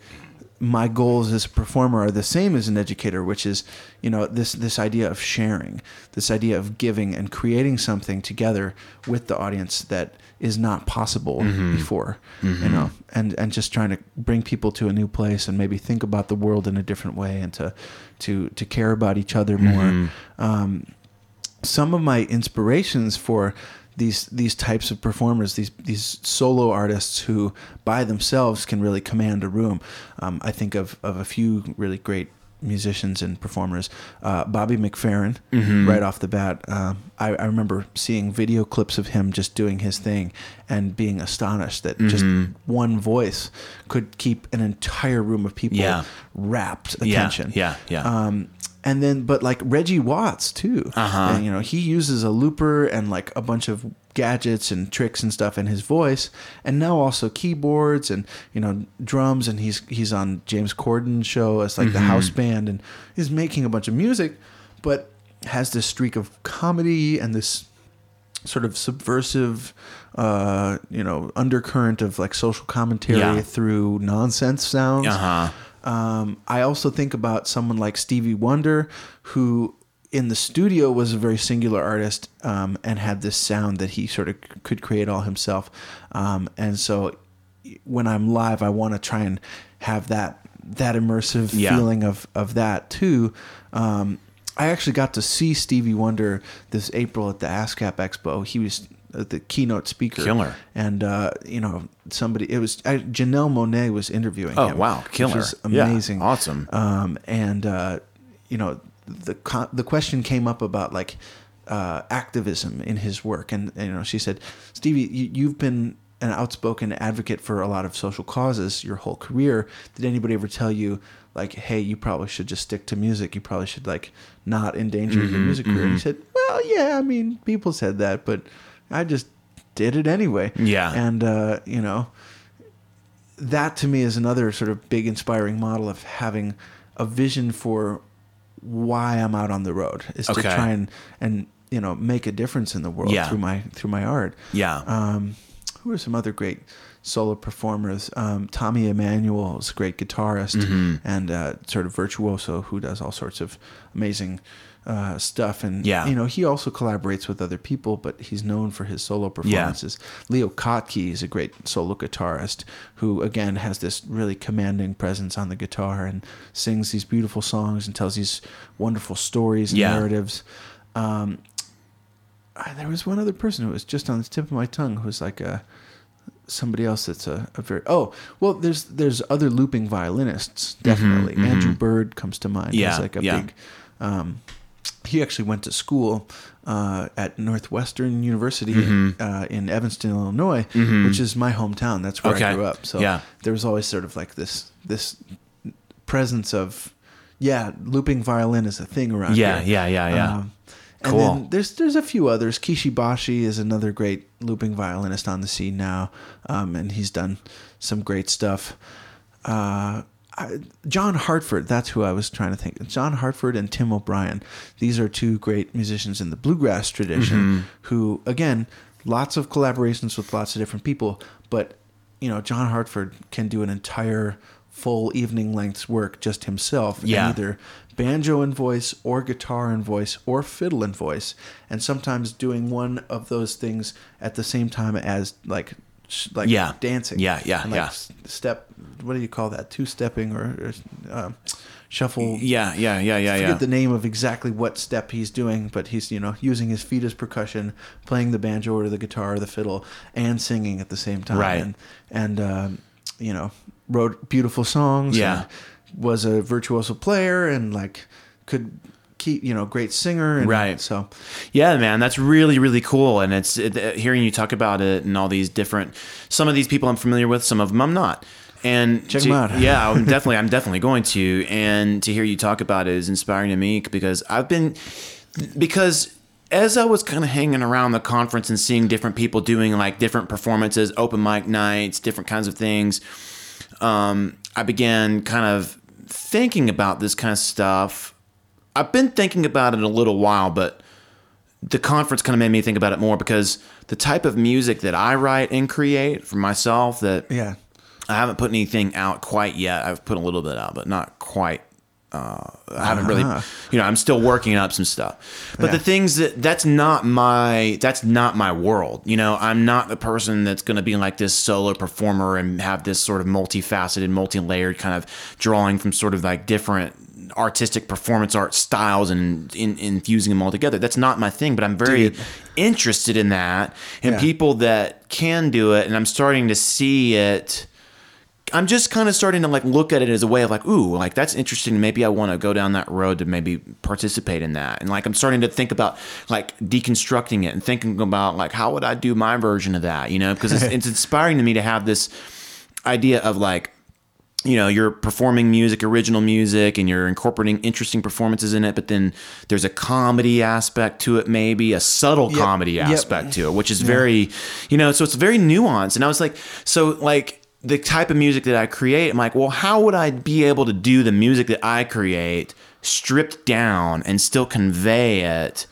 [SPEAKER 2] my goals as a performer are the same as an educator, which is, you know, this this idea of sharing, this idea of giving and creating something together with the audience that is not possible
[SPEAKER 1] Mm-hmm.
[SPEAKER 2] before, you know, and and just trying to bring people to a new place and maybe think about the world in a different way and to to to care about each other more.
[SPEAKER 1] Mm-hmm.
[SPEAKER 2] Um, some of my inspirations for these these types of performers, these these solo artists who by themselves can really command a room. Um, I think of of a few really great musicians and performers. Uh, Bobby McFerrin, right off the bat. Um, I, I remember seeing video clips of him just doing his thing and being astonished that just one voice could keep an entire room of people
[SPEAKER 1] Yeah.
[SPEAKER 2] rapt
[SPEAKER 1] Yeah,
[SPEAKER 2] attention.
[SPEAKER 1] yeah, yeah.
[SPEAKER 2] Um, and then, but like Reggie Watts too.
[SPEAKER 1] Uh-huh.
[SPEAKER 2] And, you know, he uses a looper and like a bunch of gadgets and tricks and stuff in his voice, and now also keyboards and you know drums. And he's he's on James Corden's show as like the
[SPEAKER 1] Mm-hmm.
[SPEAKER 2] house band, and he's making a bunch of music, but has this streak of comedy and this sort of subversive, uh, you know, undercurrent of like social commentary
[SPEAKER 1] Yeah.
[SPEAKER 2] through nonsense sounds.
[SPEAKER 1] Uh-huh.
[SPEAKER 2] Um, I also think about someone like Stevie Wonder, who in the studio was a very singular artist um, and had this sound that he sort of c- could create all himself. Um, and so when I'm live, I want to try and have that that immersive
[SPEAKER 1] Yeah.
[SPEAKER 2] feeling of of that too. Um, I actually got to see Stevie Wonder this April at the ASCAP Expo. He was the keynote speaker.
[SPEAKER 1] Killer.
[SPEAKER 2] And uh, you know, somebody it was I, Janelle Monáe was interviewing
[SPEAKER 1] Oh,
[SPEAKER 2] him.
[SPEAKER 1] wow. Killer.
[SPEAKER 2] was
[SPEAKER 1] Yeah,
[SPEAKER 2] amazing.
[SPEAKER 1] awesome.
[SPEAKER 2] Um, and uh, you know, the co- the question came up about like uh, activism in his work, and, and you know, she said, Stevie, you, you've been an outspoken advocate for a lot of social causes your whole career. Did anybody ever tell you? Like, hey, you probably should just stick to music. You probably should like not endanger
[SPEAKER 1] Mm-hmm,
[SPEAKER 2] your music career. And he said, "Well, yeah, I mean, people said that, but I just did it anyway."
[SPEAKER 1] Yeah.
[SPEAKER 2] and uh, you know, that to me is another sort of big inspiring model of having a vision for why I'm out on the road is to try and and you know make a difference in the world
[SPEAKER 1] Yeah.
[SPEAKER 2] through my through my art.
[SPEAKER 1] Yeah.
[SPEAKER 2] Um, who are some other great solo performers? Um, Tommy Emmanuel is a great guitarist
[SPEAKER 1] Mm-hmm.
[SPEAKER 2] and uh, sort of virtuoso who does all sorts of amazing uh, stuff. And
[SPEAKER 1] Yeah.
[SPEAKER 2] you know he also collaborates with other people, but he's known for his solo performances. Leo Kottke is a great solo guitarist who again has this really commanding presence on the guitar and sings these beautiful songs and tells these wonderful stories and
[SPEAKER 1] Yeah.
[SPEAKER 2] narratives. Um, I- there was one other person who was just on the tip of my tongue who was like a somebody else that's a, a very oh well there's there's other looping violinists definitely Andrew Bird comes to mind
[SPEAKER 1] Mm-hmm, Yeah,
[SPEAKER 2] He's like a
[SPEAKER 1] yeah.
[SPEAKER 2] big um, he actually went to school uh, at Northwestern University
[SPEAKER 1] Mm-hmm.
[SPEAKER 2] uh, in Evanston, Illinois, which is my hometown. That's where
[SPEAKER 1] Okay.
[SPEAKER 2] I grew up. So
[SPEAKER 1] Yeah.
[SPEAKER 2] there was always sort of like this this presence of yeah, looping violin is a thing around
[SPEAKER 1] Yeah,
[SPEAKER 2] here.
[SPEAKER 1] yeah, yeah, yeah.
[SPEAKER 2] Um, and
[SPEAKER 1] Cool.
[SPEAKER 2] then there's there's a few others. Kishi Bashi is another great looping violinist on the scene now, um, and he's done some great stuff. Uh, I, John Hartford, that's who I was trying to think. John Hartford and Tim O'Brien. These are two great musicians in the bluegrass tradition
[SPEAKER 1] Mm-hmm.
[SPEAKER 2] who, again, lots of collaborations with lots of different people. But, you know, John Hartford can do an entire full evening length's work just himself.
[SPEAKER 1] Yeah.
[SPEAKER 2] either banjo and voice or guitar and voice or fiddle and voice. And sometimes doing one of those things at the same time as like like
[SPEAKER 1] Yeah.
[SPEAKER 2] dancing.
[SPEAKER 1] Yeah, yeah,
[SPEAKER 2] And, like,
[SPEAKER 1] yeah.
[SPEAKER 2] Step. What do you call that? Two stepping or, or um, shuffle.
[SPEAKER 1] Yeah, yeah, yeah, yeah,
[SPEAKER 2] I forget
[SPEAKER 1] yeah.
[SPEAKER 2] the name of exactly what step he's doing, but he's you know using his feet as percussion, playing the banjo or the guitar or the fiddle, and singing at the same time.
[SPEAKER 1] Right.
[SPEAKER 2] And and um, you know wrote beautiful songs.
[SPEAKER 1] Yeah.
[SPEAKER 2] and was a virtuoso player and like could you know great singer. And
[SPEAKER 1] Right.
[SPEAKER 2] So
[SPEAKER 1] Yeah, man, that's really really cool, and it's it, uh, hearing you talk about it and all these different. Some of these people I'm familiar with, some of them I'm not. And
[SPEAKER 2] Check
[SPEAKER 1] to-
[SPEAKER 2] 'em out.
[SPEAKER 1] yeah, I'm definitely I'm definitely going to, and to hear you talk about it is inspiring to me because I've been because as I was kind of hanging around the conference and seeing different people doing like different performances, open mic nights, different kinds of things, um, I began kind of thinking about this kind of stuff. I've been thinking about it a little while, but the conference kind of made me think about it more because the type of music that I write and create for myself that
[SPEAKER 2] yeah,
[SPEAKER 1] I haven't put anything out quite yet. I've put a little bit out, but not quite. Uh, I haven't really,
[SPEAKER 2] Uh-huh.
[SPEAKER 1] you know, I'm still working up some stuff. But the things that that's not my that's not my world. You know, I'm not the person that's going to be like this solo performer and have this sort of multifaceted, multi-layered kind of drawing from sort of like different artistic performance art styles and in, infusing them all together. That's not my thing, but I'm very
[SPEAKER 2] it.
[SPEAKER 1] interested in that and
[SPEAKER 2] Yeah.
[SPEAKER 1] people that can do it and I'm starting to see it I'm just kind of starting to like look at it as a way of like, ooh, like that's interesting. Maybe I want to go down that road to maybe participate in that. And like I'm starting to think about like deconstructing it and thinking about like how would I do my version of that, you know? Because it's, it's inspiring to me to have this idea of like you know you're performing music original music and you're incorporating interesting performances in it but then there's a comedy aspect to it maybe a subtle
[SPEAKER 2] Yep,
[SPEAKER 1] comedy
[SPEAKER 2] yep.
[SPEAKER 1] aspect to it which is very you know so it's very nuanced. And i was like so like the type of music that i create i'm like well how would i be able to do the music that i create stripped down and still convey it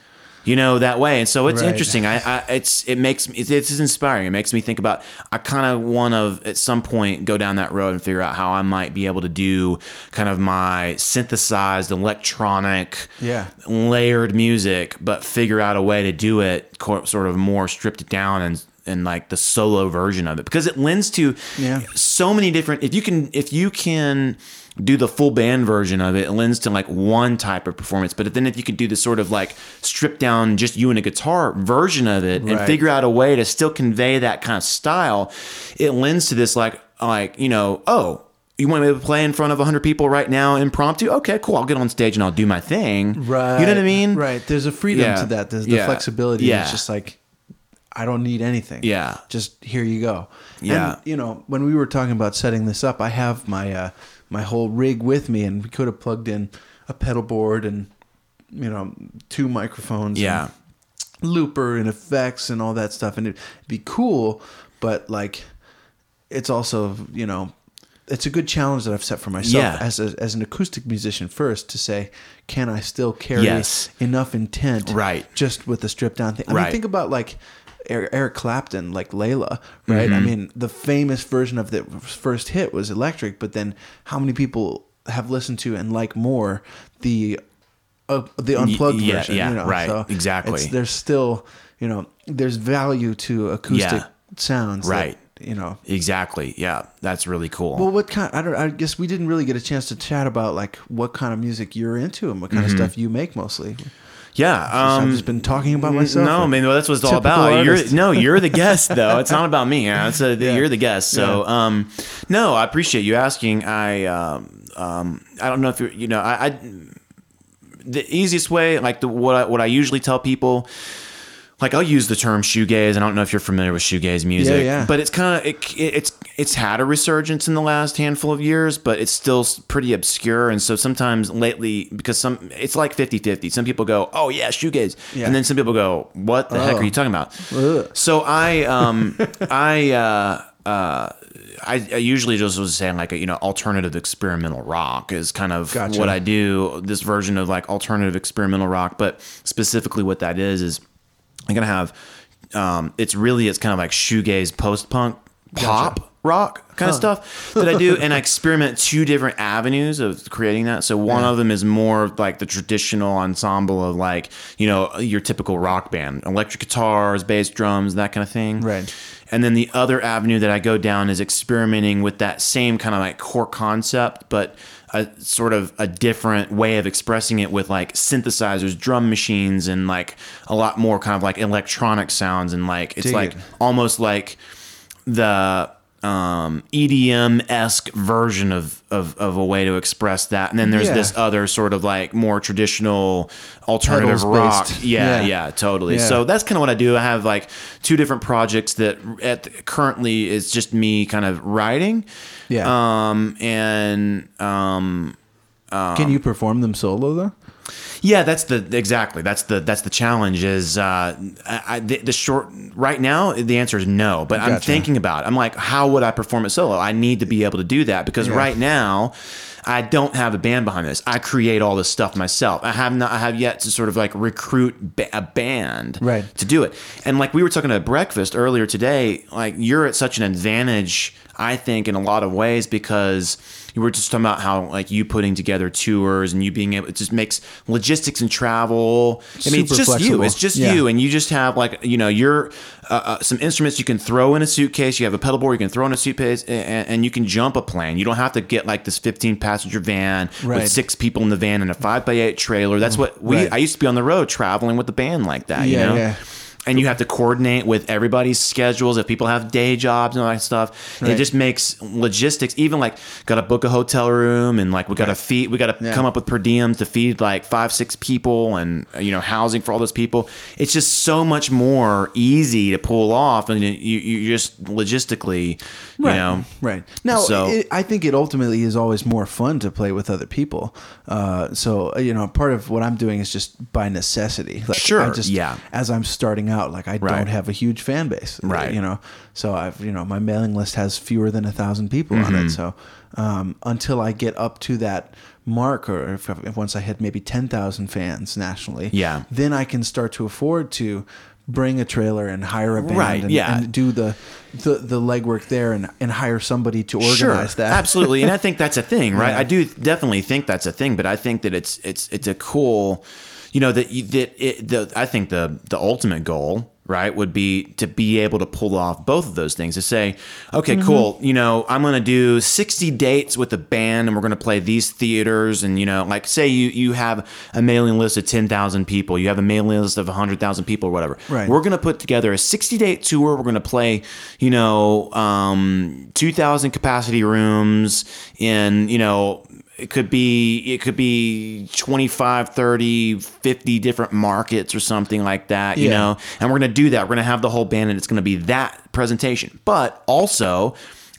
[SPEAKER 1] you know that way and so it's
[SPEAKER 2] Right.
[SPEAKER 1] interesting I, I it's it makes me it's, it's inspiring it makes me think about i kind of want to at some point go down that road and figure out how i might be able to do kind of my synthesized electronic
[SPEAKER 2] Yeah.
[SPEAKER 1] layered music but figure out a way to do it sort of more stripped it down and and like the solo version of it because it lends to
[SPEAKER 2] Yeah.
[SPEAKER 1] so many different if you can if you can do the full band version of it it lends to like one type of performance but then if you could do the sort of like stripped down just you and a guitar version of it and figure out a way to still convey that kind of style it lends to this like like you know oh you want me to play in front of 100 people right now impromptu okay cool i'll get on stage and i'll do my thing
[SPEAKER 2] Right.
[SPEAKER 1] you know what i mean
[SPEAKER 2] Right. There's a freedom
[SPEAKER 1] Yeah.
[SPEAKER 2] to that. There's the
[SPEAKER 1] Yeah.
[SPEAKER 2] flexibility.
[SPEAKER 1] Yeah.
[SPEAKER 2] It's just like I don't need anything.
[SPEAKER 1] Yeah.
[SPEAKER 2] Just here you go.
[SPEAKER 1] Yeah.
[SPEAKER 2] And, you know, when we were talking about setting this up, I have my uh my whole rig with me and we could have plugged in a pedal board and you know, two microphones.
[SPEAKER 1] yeah
[SPEAKER 2] And looper and effects and all that stuff and it'd be cool, but like it's also, you know, it's a good challenge that I've set for myself
[SPEAKER 1] Yeah.
[SPEAKER 2] as a, as an acoustic musician first to say, can I still carry
[SPEAKER 1] Yes.
[SPEAKER 2] enough intent,
[SPEAKER 1] Right.
[SPEAKER 2] Just with the stripped down thing. I mean, think about like Eric, Clapton, like Layla, right? I mean, the famous version of the first hit was electric, but then how many people have listened to and like more the uh, the unplugged
[SPEAKER 1] yeah,
[SPEAKER 2] version?
[SPEAKER 1] yeah,
[SPEAKER 2] you know?
[SPEAKER 1] right,
[SPEAKER 2] So
[SPEAKER 1] exactly.
[SPEAKER 2] there's still, you know, there's value to acoustic
[SPEAKER 1] Yeah.
[SPEAKER 2] sounds, that,
[SPEAKER 1] Right.
[SPEAKER 2] you know,
[SPEAKER 1] exactly yeah that's really cool
[SPEAKER 2] well, what kind? I don't. I guess we didn't really get a chance to chat about like what kind of music you're into and what kind of stuff you make mostly.
[SPEAKER 1] Yeah
[SPEAKER 2] I've
[SPEAKER 1] um
[SPEAKER 2] just been talking about myself.
[SPEAKER 1] No, I mean well, that's what it's all about.
[SPEAKER 2] artist.
[SPEAKER 1] You're no, you're the guest though. It's not about me. It's a,
[SPEAKER 2] Yeah.
[SPEAKER 1] You're the guest. So,
[SPEAKER 2] Yeah.
[SPEAKER 1] um, no, I appreciate you asking. I, um, um, I don't know if you're, you know, I, I the easiest way, like the what I, what I usually tell people. Like I'll use the term shoegaze. I don't know if you're familiar with shoegaze music,
[SPEAKER 2] yeah.
[SPEAKER 1] but it's kind of it, it's it's had a resurgence in the last handful of years, but it's still pretty obscure. And so sometimes lately, because some it's like 50-50. Some people go, "Oh yeah, shoegaze,"
[SPEAKER 2] Yeah.
[SPEAKER 1] and then some people go, "What the heck
[SPEAKER 2] Oh.
[SPEAKER 1] are you talking about?"
[SPEAKER 2] Ugh.
[SPEAKER 1] So I um I uh uh I, I usually just was saying like a, you know alternative experimental rock is kind of
[SPEAKER 2] Gotcha.
[SPEAKER 1] what I do. This version of like alternative experimental rock, but specifically what that is is I'm gonna have um it's really it's kind of like shoegaze post punk pop rock kind of stuff that I do and I experiment two different avenues of creating that. So one
[SPEAKER 2] Yeah.
[SPEAKER 1] of them is more like the traditional ensemble of like, you know, your typical rock band, electric guitars, bass drums, that kind of thing.
[SPEAKER 2] Right.
[SPEAKER 1] And then the other avenue that I go down is experimenting with that same kind of like core concept, but a sort of a different way of expressing it with like synthesizers, drum machines, and like a lot more kind of like electronic sounds. And like, it's
[SPEAKER 2] Dig
[SPEAKER 1] like
[SPEAKER 2] it.
[SPEAKER 1] almost like the um, EDM esque version of, of of a way to express that. And then there's
[SPEAKER 2] Yeah.
[SPEAKER 1] this other sort of like more traditional alternative rock.
[SPEAKER 2] Pedals-based.
[SPEAKER 1] Yeah,
[SPEAKER 2] Yeah.
[SPEAKER 1] yeah, totally.
[SPEAKER 2] Yeah.
[SPEAKER 1] So that's kind of what I do. I have like two different projects that at currently is just me kind of writing.
[SPEAKER 2] Yeah.
[SPEAKER 1] Um and um
[SPEAKER 2] Can you perform them solo though?
[SPEAKER 1] Yeah, that's the exactly. That's the that's the challenge. Is uh, I, the, the short right now? The answer is no. But I'm thinking about. It. I'm like, how would I perform it solo? I need to be able to do that because
[SPEAKER 2] Yeah.
[SPEAKER 1] right now, I don't have a band behind this. I create all this stuff myself. I have not. I have yet to sort of like recruit ba- a band
[SPEAKER 2] Right.
[SPEAKER 1] to do it. And like we were talking at breakfast earlier today, like you're at such an advantage, I think, in a lot of ways because you were just talking about how like you putting together tours and you being able it just makes logistics and travel. I mean, it's
[SPEAKER 2] Super
[SPEAKER 1] just you. It's just
[SPEAKER 2] Yeah.
[SPEAKER 1] you, and you just have like you know you're uh, uh, some instruments you can throw in a suitcase. You have a pedal board you can throw in a suitcase, and, and you can jump a plane. You don't have to get like this 15 passenger van
[SPEAKER 2] Right.
[SPEAKER 1] with six people in the van and a five by eight trailer. That's what we.
[SPEAKER 2] Right.
[SPEAKER 1] I used to be on the road traveling with the band like that. you know?
[SPEAKER 2] yeah.
[SPEAKER 1] And you have to coordinate with everybody's schedules. If people have day jobs and all that stuff, it just makes logistics. Even like, got to book a hotel room, and like we got to feed. We got to
[SPEAKER 2] Yeah.
[SPEAKER 1] come up with per diems to feed like five, six people, and you know housing for all those people. It's just so much more easy to pull off, and you you just logistically, you
[SPEAKER 2] right.
[SPEAKER 1] know,
[SPEAKER 2] right now
[SPEAKER 1] So-
[SPEAKER 2] it, i think it ultimately is always more fun to play with other people uh, so uh, you know part of what i'm doing is just by necessity like
[SPEAKER 1] Sure,
[SPEAKER 2] I just,
[SPEAKER 1] yeah.
[SPEAKER 2] as i'm starting out. Like I
[SPEAKER 1] Right.
[SPEAKER 2] don't have a huge fan base,
[SPEAKER 1] Right.
[SPEAKER 2] You know, so I've you know my mailing list has fewer than a thousand people on
[SPEAKER 1] Mm-hmm.
[SPEAKER 2] it. So um, until I get up to that mark, or if, if once I hit maybe ten thousand fans nationally,
[SPEAKER 1] Yeah.
[SPEAKER 2] then I can start to afford to bring a trailer and hire a band
[SPEAKER 1] Right,
[SPEAKER 2] and,
[SPEAKER 1] yeah.
[SPEAKER 2] and do the, the the legwork there and, and hire somebody to organize that.
[SPEAKER 1] Absolutely, and I think that's a thing, right?
[SPEAKER 2] Yeah.
[SPEAKER 1] I do definitely think that's a thing, but I think that it's it's it's a cool, you know, that that it, the I think the the ultimate goal, right, would be to be able to pull off both of those things. To say, okay,
[SPEAKER 2] Mm-hmm.
[SPEAKER 1] cool, you know, I'm going to do 60 dates with a band, and we're going to play these theaters, and you know, like say you you have a mailing list of 10,000 people, you have a mailing list of 100,000 people, or whatever.
[SPEAKER 2] Right.
[SPEAKER 1] We're going to put together a 60 date tour. We're going to play, you know, um, 2,000 capacity rooms in, you know, it could be it could be 25 30 50 different markets or something like that you
[SPEAKER 2] Yeah.
[SPEAKER 1] know? And we're going to do that. We're going to have the whole band and it's going to be that presentation. But also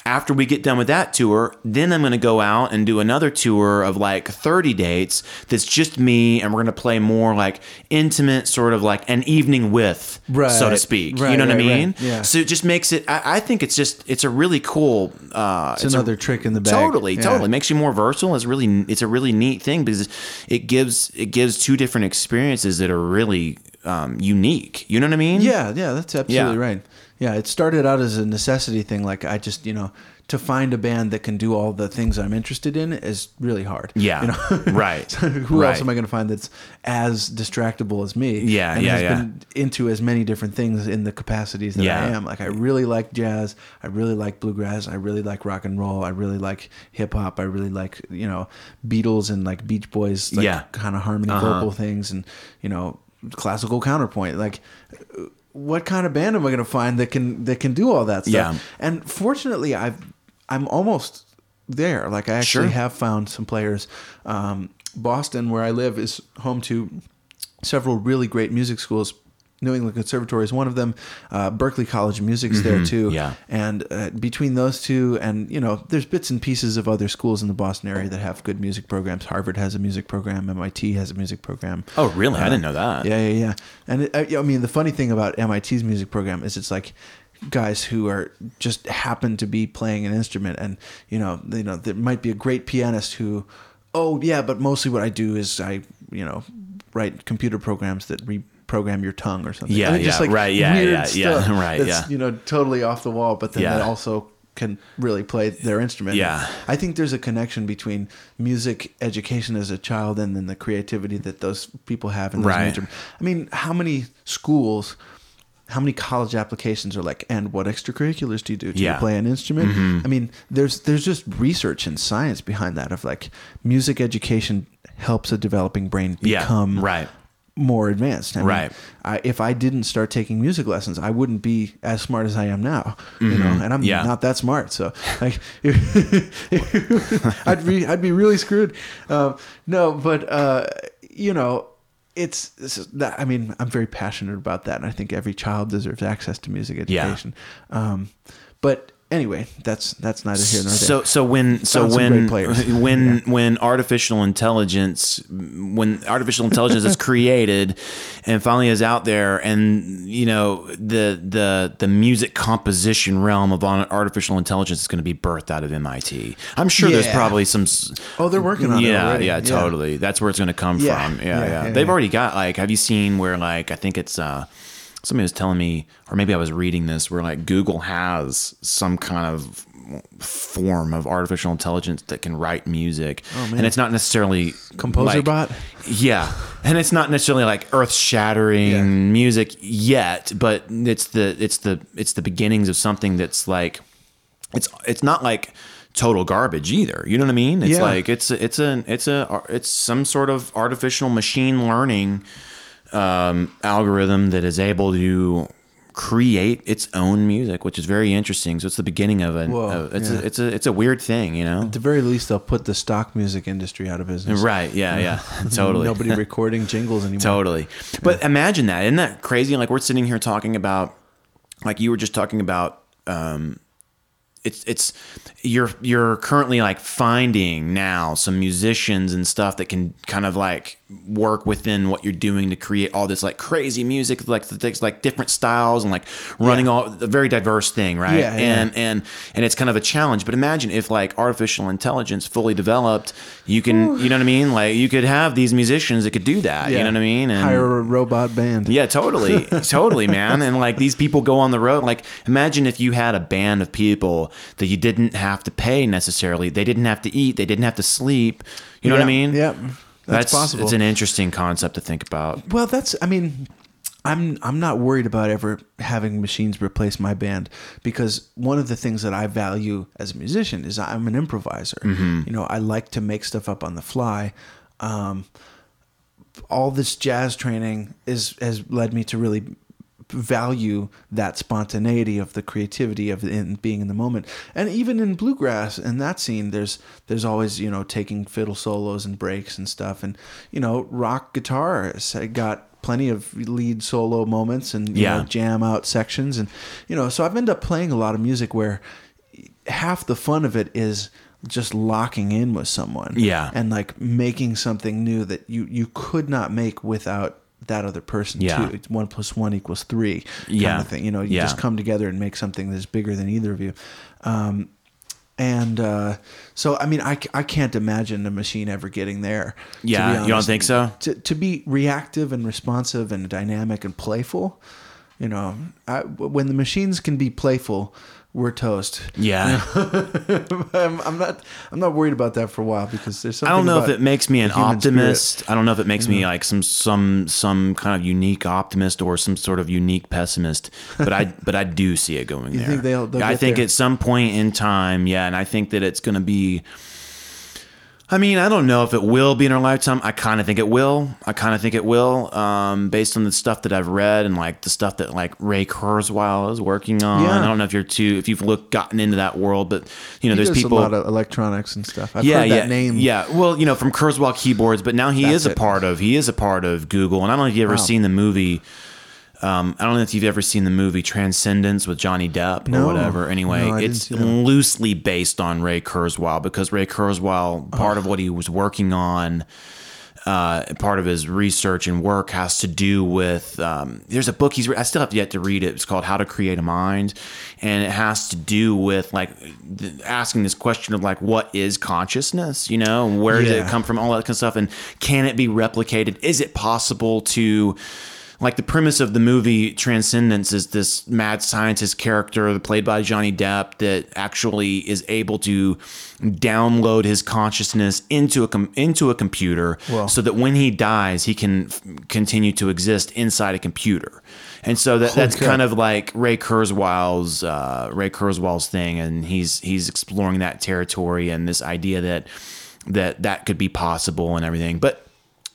[SPEAKER 1] after we get done with that tour, then I'm going to go out and do another tour of like 30 dates that's just me, and we're going to play more like intimate, sort of like an evening with, so to
[SPEAKER 2] Right.
[SPEAKER 1] speak. you
[SPEAKER 2] Right,
[SPEAKER 1] know what I
[SPEAKER 2] right, right.
[SPEAKER 1] mean?
[SPEAKER 2] Yeah.
[SPEAKER 1] So it just makes it. I, I think it's just it's a really cool. Uh,
[SPEAKER 2] It's
[SPEAKER 1] a-
[SPEAKER 2] another trick in the bag.
[SPEAKER 1] Totally,
[SPEAKER 2] Yeah.
[SPEAKER 1] totally makes you more versatile. It's really it's a really neat thing because it gives it gives two different experiences that are really um, unique. You know what I mean?
[SPEAKER 2] Yeah, yeah, that's absolutely
[SPEAKER 1] Yeah.
[SPEAKER 2] right. Yeah, it started out as a necessity thing. Like I just, you know, to find a band that can do all the things I'm interested in is really hard.
[SPEAKER 1] Yeah.
[SPEAKER 2] you know,
[SPEAKER 1] Right.
[SPEAKER 2] So who
[SPEAKER 1] Right.
[SPEAKER 2] else am I going to find that's as distractible as me?
[SPEAKER 1] Yeah,
[SPEAKER 2] and
[SPEAKER 1] yeah,
[SPEAKER 2] has
[SPEAKER 1] yeah.
[SPEAKER 2] been into as many different things in the capacities that I am. Like I really like jazz. I really like bluegrass. I really like rock and roll. I really like hip hop. I really like you know Beatles and like Beach Boys. Like,
[SPEAKER 1] Yeah.
[SPEAKER 2] kind of harmony
[SPEAKER 1] Uh-huh.
[SPEAKER 2] vocal things and you know classical counterpoint like what kind of band am I going to find that can that can do all that stuff?
[SPEAKER 1] Yeah.
[SPEAKER 2] And fortunately, I've I'm almost there. Like I actually
[SPEAKER 1] Sure.
[SPEAKER 2] have found some players. Um, Boston, where I live, is home to several really great music schools. New England Conservatory is one of them. Uh, Berklee College of Music's there too.
[SPEAKER 1] Mm-hmm. yeah.
[SPEAKER 2] And uh, between those two, and you know, there's bits and pieces of other schools in the Boston area that have good music programs. Harvard has a music program. MIT has a music program.
[SPEAKER 1] Oh, really? I didn't know that.
[SPEAKER 2] Yeah, yeah, yeah. And it, I I mean, the funny thing about MIT's music program is it's like guys who are just happen to be playing an instrument, and you know, you know, there might be a great pianist who, oh yeah, but mostly what I do is I, you know, write computer programs that reprogram your tongue or something.
[SPEAKER 1] Yeah,
[SPEAKER 2] I mean,
[SPEAKER 1] yeah, right, yeah, yeah, yeah,
[SPEAKER 2] stuff
[SPEAKER 1] right, yeah.
[SPEAKER 2] You know, totally off the wall, but then
[SPEAKER 1] Yeah.
[SPEAKER 2] that also can really play their instrument.
[SPEAKER 1] Yeah.
[SPEAKER 2] I think there's a connection between music education as a child and then the creativity that those people have in those
[SPEAKER 1] Right.
[SPEAKER 2] major. I mean, how many schools, how many college applications are like, and what extracurriculars do you do? Do
[SPEAKER 1] Yeah. Mm-hmm.
[SPEAKER 2] you play an instrument? I mean, there's there's just research and science behind that of like music education helps a developing brain
[SPEAKER 1] Yeah,
[SPEAKER 2] become
[SPEAKER 1] right.
[SPEAKER 2] More advanced. I mean,
[SPEAKER 1] Right.
[SPEAKER 2] I, if I didn't start taking music lessons, I wouldn't be as smart as I am now. You know, and I'm
[SPEAKER 1] Mm-hmm. Yeah.
[SPEAKER 2] not that smart. So like, I'd be I'd be really screwed. Um, no, but uh, you know, it's, is that. I mean, I'm very passionate about that, and I think every child deserves access to music
[SPEAKER 1] Yeah.
[SPEAKER 2] education. Um, but anyway, that's that's neither here nor there.
[SPEAKER 1] So so when so when
[SPEAKER 2] great players.
[SPEAKER 1] when when artificial intelligence when artificial intelligence is created and finally is out there and you know the the the music composition realm of on- artificial intelligence is going to be birthed out of MIT. I'm sure there's probably some
[SPEAKER 2] Oh, they're working on it
[SPEAKER 1] yeah. Yeah,
[SPEAKER 2] Yeah.
[SPEAKER 1] totally. That's where it's going to come
[SPEAKER 2] Yeah.
[SPEAKER 1] from. Yeah,
[SPEAKER 2] Yeah,
[SPEAKER 1] yeah.
[SPEAKER 2] yeah,
[SPEAKER 1] They've
[SPEAKER 2] yeah.
[SPEAKER 1] already got like have you seen where like I think it's uh somebody was telling me or maybe I was reading this where like Google has some kind of form of artificial intelligence that can write music oh, and it's not necessarily
[SPEAKER 2] Composer
[SPEAKER 1] like-
[SPEAKER 2] bot?
[SPEAKER 1] yeah and it's not necessarily like earth-shattering
[SPEAKER 2] Yeah.
[SPEAKER 1] music yet but it's the it's the it's the beginnings of something that's like it's it's not like total garbage either you know what i mean it's
[SPEAKER 2] Yeah.
[SPEAKER 1] like it's it's a it's a it's some sort of artificial machine learning um, algorithm that is able to create its own music which is very interesting so it's the beginning of an
[SPEAKER 2] Whoa,
[SPEAKER 1] of- it's
[SPEAKER 2] yeah.
[SPEAKER 1] a, it's a it's a weird thing you know
[SPEAKER 2] At the very least, they'll put the stock music industry out of business.
[SPEAKER 1] right yeah yeah totally
[SPEAKER 2] Nobody recording jingles anymore.
[SPEAKER 1] Totally. But imagine that. Isn't that crazy? Like we're sitting here talking about, like you were just talking about, um, it's it's you're you're currently like finding now some musicians and stuff that can kind of like work within what you're doing to create all this like crazy music like the things like different styles and like running all a very diverse thing right
[SPEAKER 2] Yeah, yeah.
[SPEAKER 1] and and and it's kind of a challenge but imagine if like artificial intelligence fully developed you can you know what i mean like you could have these musicians that could do that you know what i mean and
[SPEAKER 2] hire a robot band.
[SPEAKER 1] yeah, totally, totally, man. And like these people go on the road. Like, imagine if you had a band of people that you didn't have to pay necessarily. They didn't have to eat. They didn't have to sleep. You know what I
[SPEAKER 2] Yeah,
[SPEAKER 1] mean?
[SPEAKER 2] yeah, that's possible.
[SPEAKER 1] It's an interesting concept to think about.
[SPEAKER 2] Well, that's. I mean, I'm I'm not worried about ever having machines replace my band because one of the things that I value as a musician is I'm an improviser. You know, I like to make stuff up on the fly. Um, all this jazz training is has led me to really value that spontaneity of the creativity of in being in the moment and even in bluegrass in that scene there's there's always you know taking fiddle solos and breaks and stuff and you know rock guitar has got plenty of lead solo moments and you
[SPEAKER 1] Yeah.
[SPEAKER 2] know, jam out sections and you know so i've ended up playing a lot of music where half the fun of it is just locking in with someone
[SPEAKER 1] Yeah.
[SPEAKER 2] and like making something new that you you could not make without that other person
[SPEAKER 1] Yeah.
[SPEAKER 2] too. It's one plus one equals three kind
[SPEAKER 1] Yeah.
[SPEAKER 2] of thing. You know, you
[SPEAKER 1] Yeah.
[SPEAKER 2] just come together and make something that's bigger than either of you. Um, and uh, so, I mean, I, I can't imagine a machine ever getting there.
[SPEAKER 1] Yeah, you don't think so?
[SPEAKER 2] To, to be reactive and responsive and dynamic and playful, you know, I, when the machines can be playful, we're toast.
[SPEAKER 1] Yeah.
[SPEAKER 2] I'm, I'm not. I'm not worried about that for a while because there's something.
[SPEAKER 1] I don't know if it makes me an
[SPEAKER 2] human spirit.
[SPEAKER 1] optimist. I don't know if it makes me like some some some kind of unique optimist or some sort of unique pessimist. But I but I do see it going there.
[SPEAKER 2] think they'll- they'll
[SPEAKER 1] I think
[SPEAKER 2] there?
[SPEAKER 1] at some point in time, yeah, and I think that it's going to be. I mean, I don't know if it will be in our lifetime. I kind of think it will. I kind of think it will, um, based on the stuff that I've read and like the stuff that like Ray Kurzweil is working on.
[SPEAKER 2] Yeah.
[SPEAKER 1] I don't know if you're too if you've looked gotten into that world, but you know,
[SPEAKER 2] He
[SPEAKER 1] there's people
[SPEAKER 2] a lot of electronics and stuff. I've
[SPEAKER 1] yeah,
[SPEAKER 2] heard
[SPEAKER 1] yeah,
[SPEAKER 2] that name.
[SPEAKER 1] Yeah, well, you know, from Kurzweil keyboards, but now he
[SPEAKER 2] That's
[SPEAKER 1] is a
[SPEAKER 2] it.
[SPEAKER 1] part of he is a part of Google. And I don't know if you've ever
[SPEAKER 2] Wow.
[SPEAKER 1] seen the movie. Um, I don't know if you've ever seen the movie Transcendence with Johnny Depp or
[SPEAKER 2] No.
[SPEAKER 1] whatever. Anyway,
[SPEAKER 2] No,
[SPEAKER 1] it's loosely based on Ray Kurzweil because Ray Kurzweil, part
[SPEAKER 2] Oh.
[SPEAKER 1] of what he was working on, uh, part of his research and work has to do with. Um, there's a book he's. Re- I still have yet to read it. It's called How to Create a Mind, and it has to do with like th- asking this question of like, what is consciousness? You know, where does
[SPEAKER 2] Yeah.
[SPEAKER 1] it come from? All that kind of stuff, and can it be replicated? Is it possible to like the premise of the movie Transcendence is this mad scientist character played by Johnny Depp that actually is able to download his consciousness into a com- into a computer so that when he dies he can f- continue to exist inside a computer. And so that, that's
[SPEAKER 2] cow.
[SPEAKER 1] kind of like Ray Kurzweil's uh, Ray Kurzweil's thing, and he's he's exploring that territory and this idea that that that could be possible and everything. But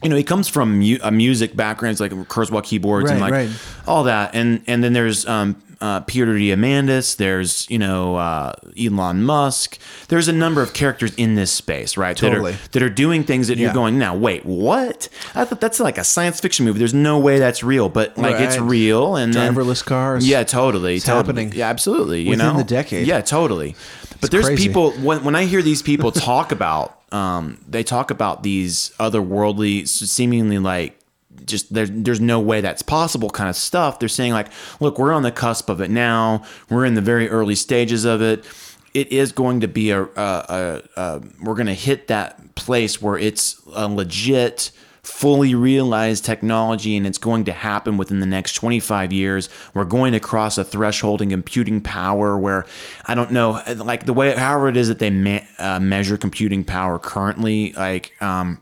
[SPEAKER 1] you know, he comes from mu- a music background, it's like Kurzweil keyboards and
[SPEAKER 2] Right,
[SPEAKER 1] like
[SPEAKER 2] right.
[SPEAKER 1] all that, and and then there's um, uh, Peter Diamandis, there's you know uh, Elon Musk, there's a number of characters in this space, right?
[SPEAKER 2] Totally.
[SPEAKER 1] That are that are doing things that
[SPEAKER 2] Yeah.
[SPEAKER 1] you're going now. Wait, what? I thought that's like a science fiction movie. There's no way that's real, but like it's
[SPEAKER 2] Right.
[SPEAKER 1] real and then-
[SPEAKER 2] Driverless cars.
[SPEAKER 1] Yeah, totally, totally.
[SPEAKER 2] happening
[SPEAKER 1] Yeah, absolutely. You
[SPEAKER 2] within
[SPEAKER 1] know,
[SPEAKER 2] the decade.
[SPEAKER 1] Yeah, totally. But there's
[SPEAKER 2] crazy.
[SPEAKER 1] people when when I hear these people talk about, um, they talk about these otherworldly, seemingly like just there's there's no way that's possible kind of stuff. They're saying like, look, we're on the cusp of it now. We're in the very early stages of it. It is going to be a, a, a, a we're going to hit that place where it's a legit fully realized technology and it's going to happen within the next 25 years we're going to cross a threshold in computing power where i don't know like the way however it is that they me- uh, measure computing power currently like um,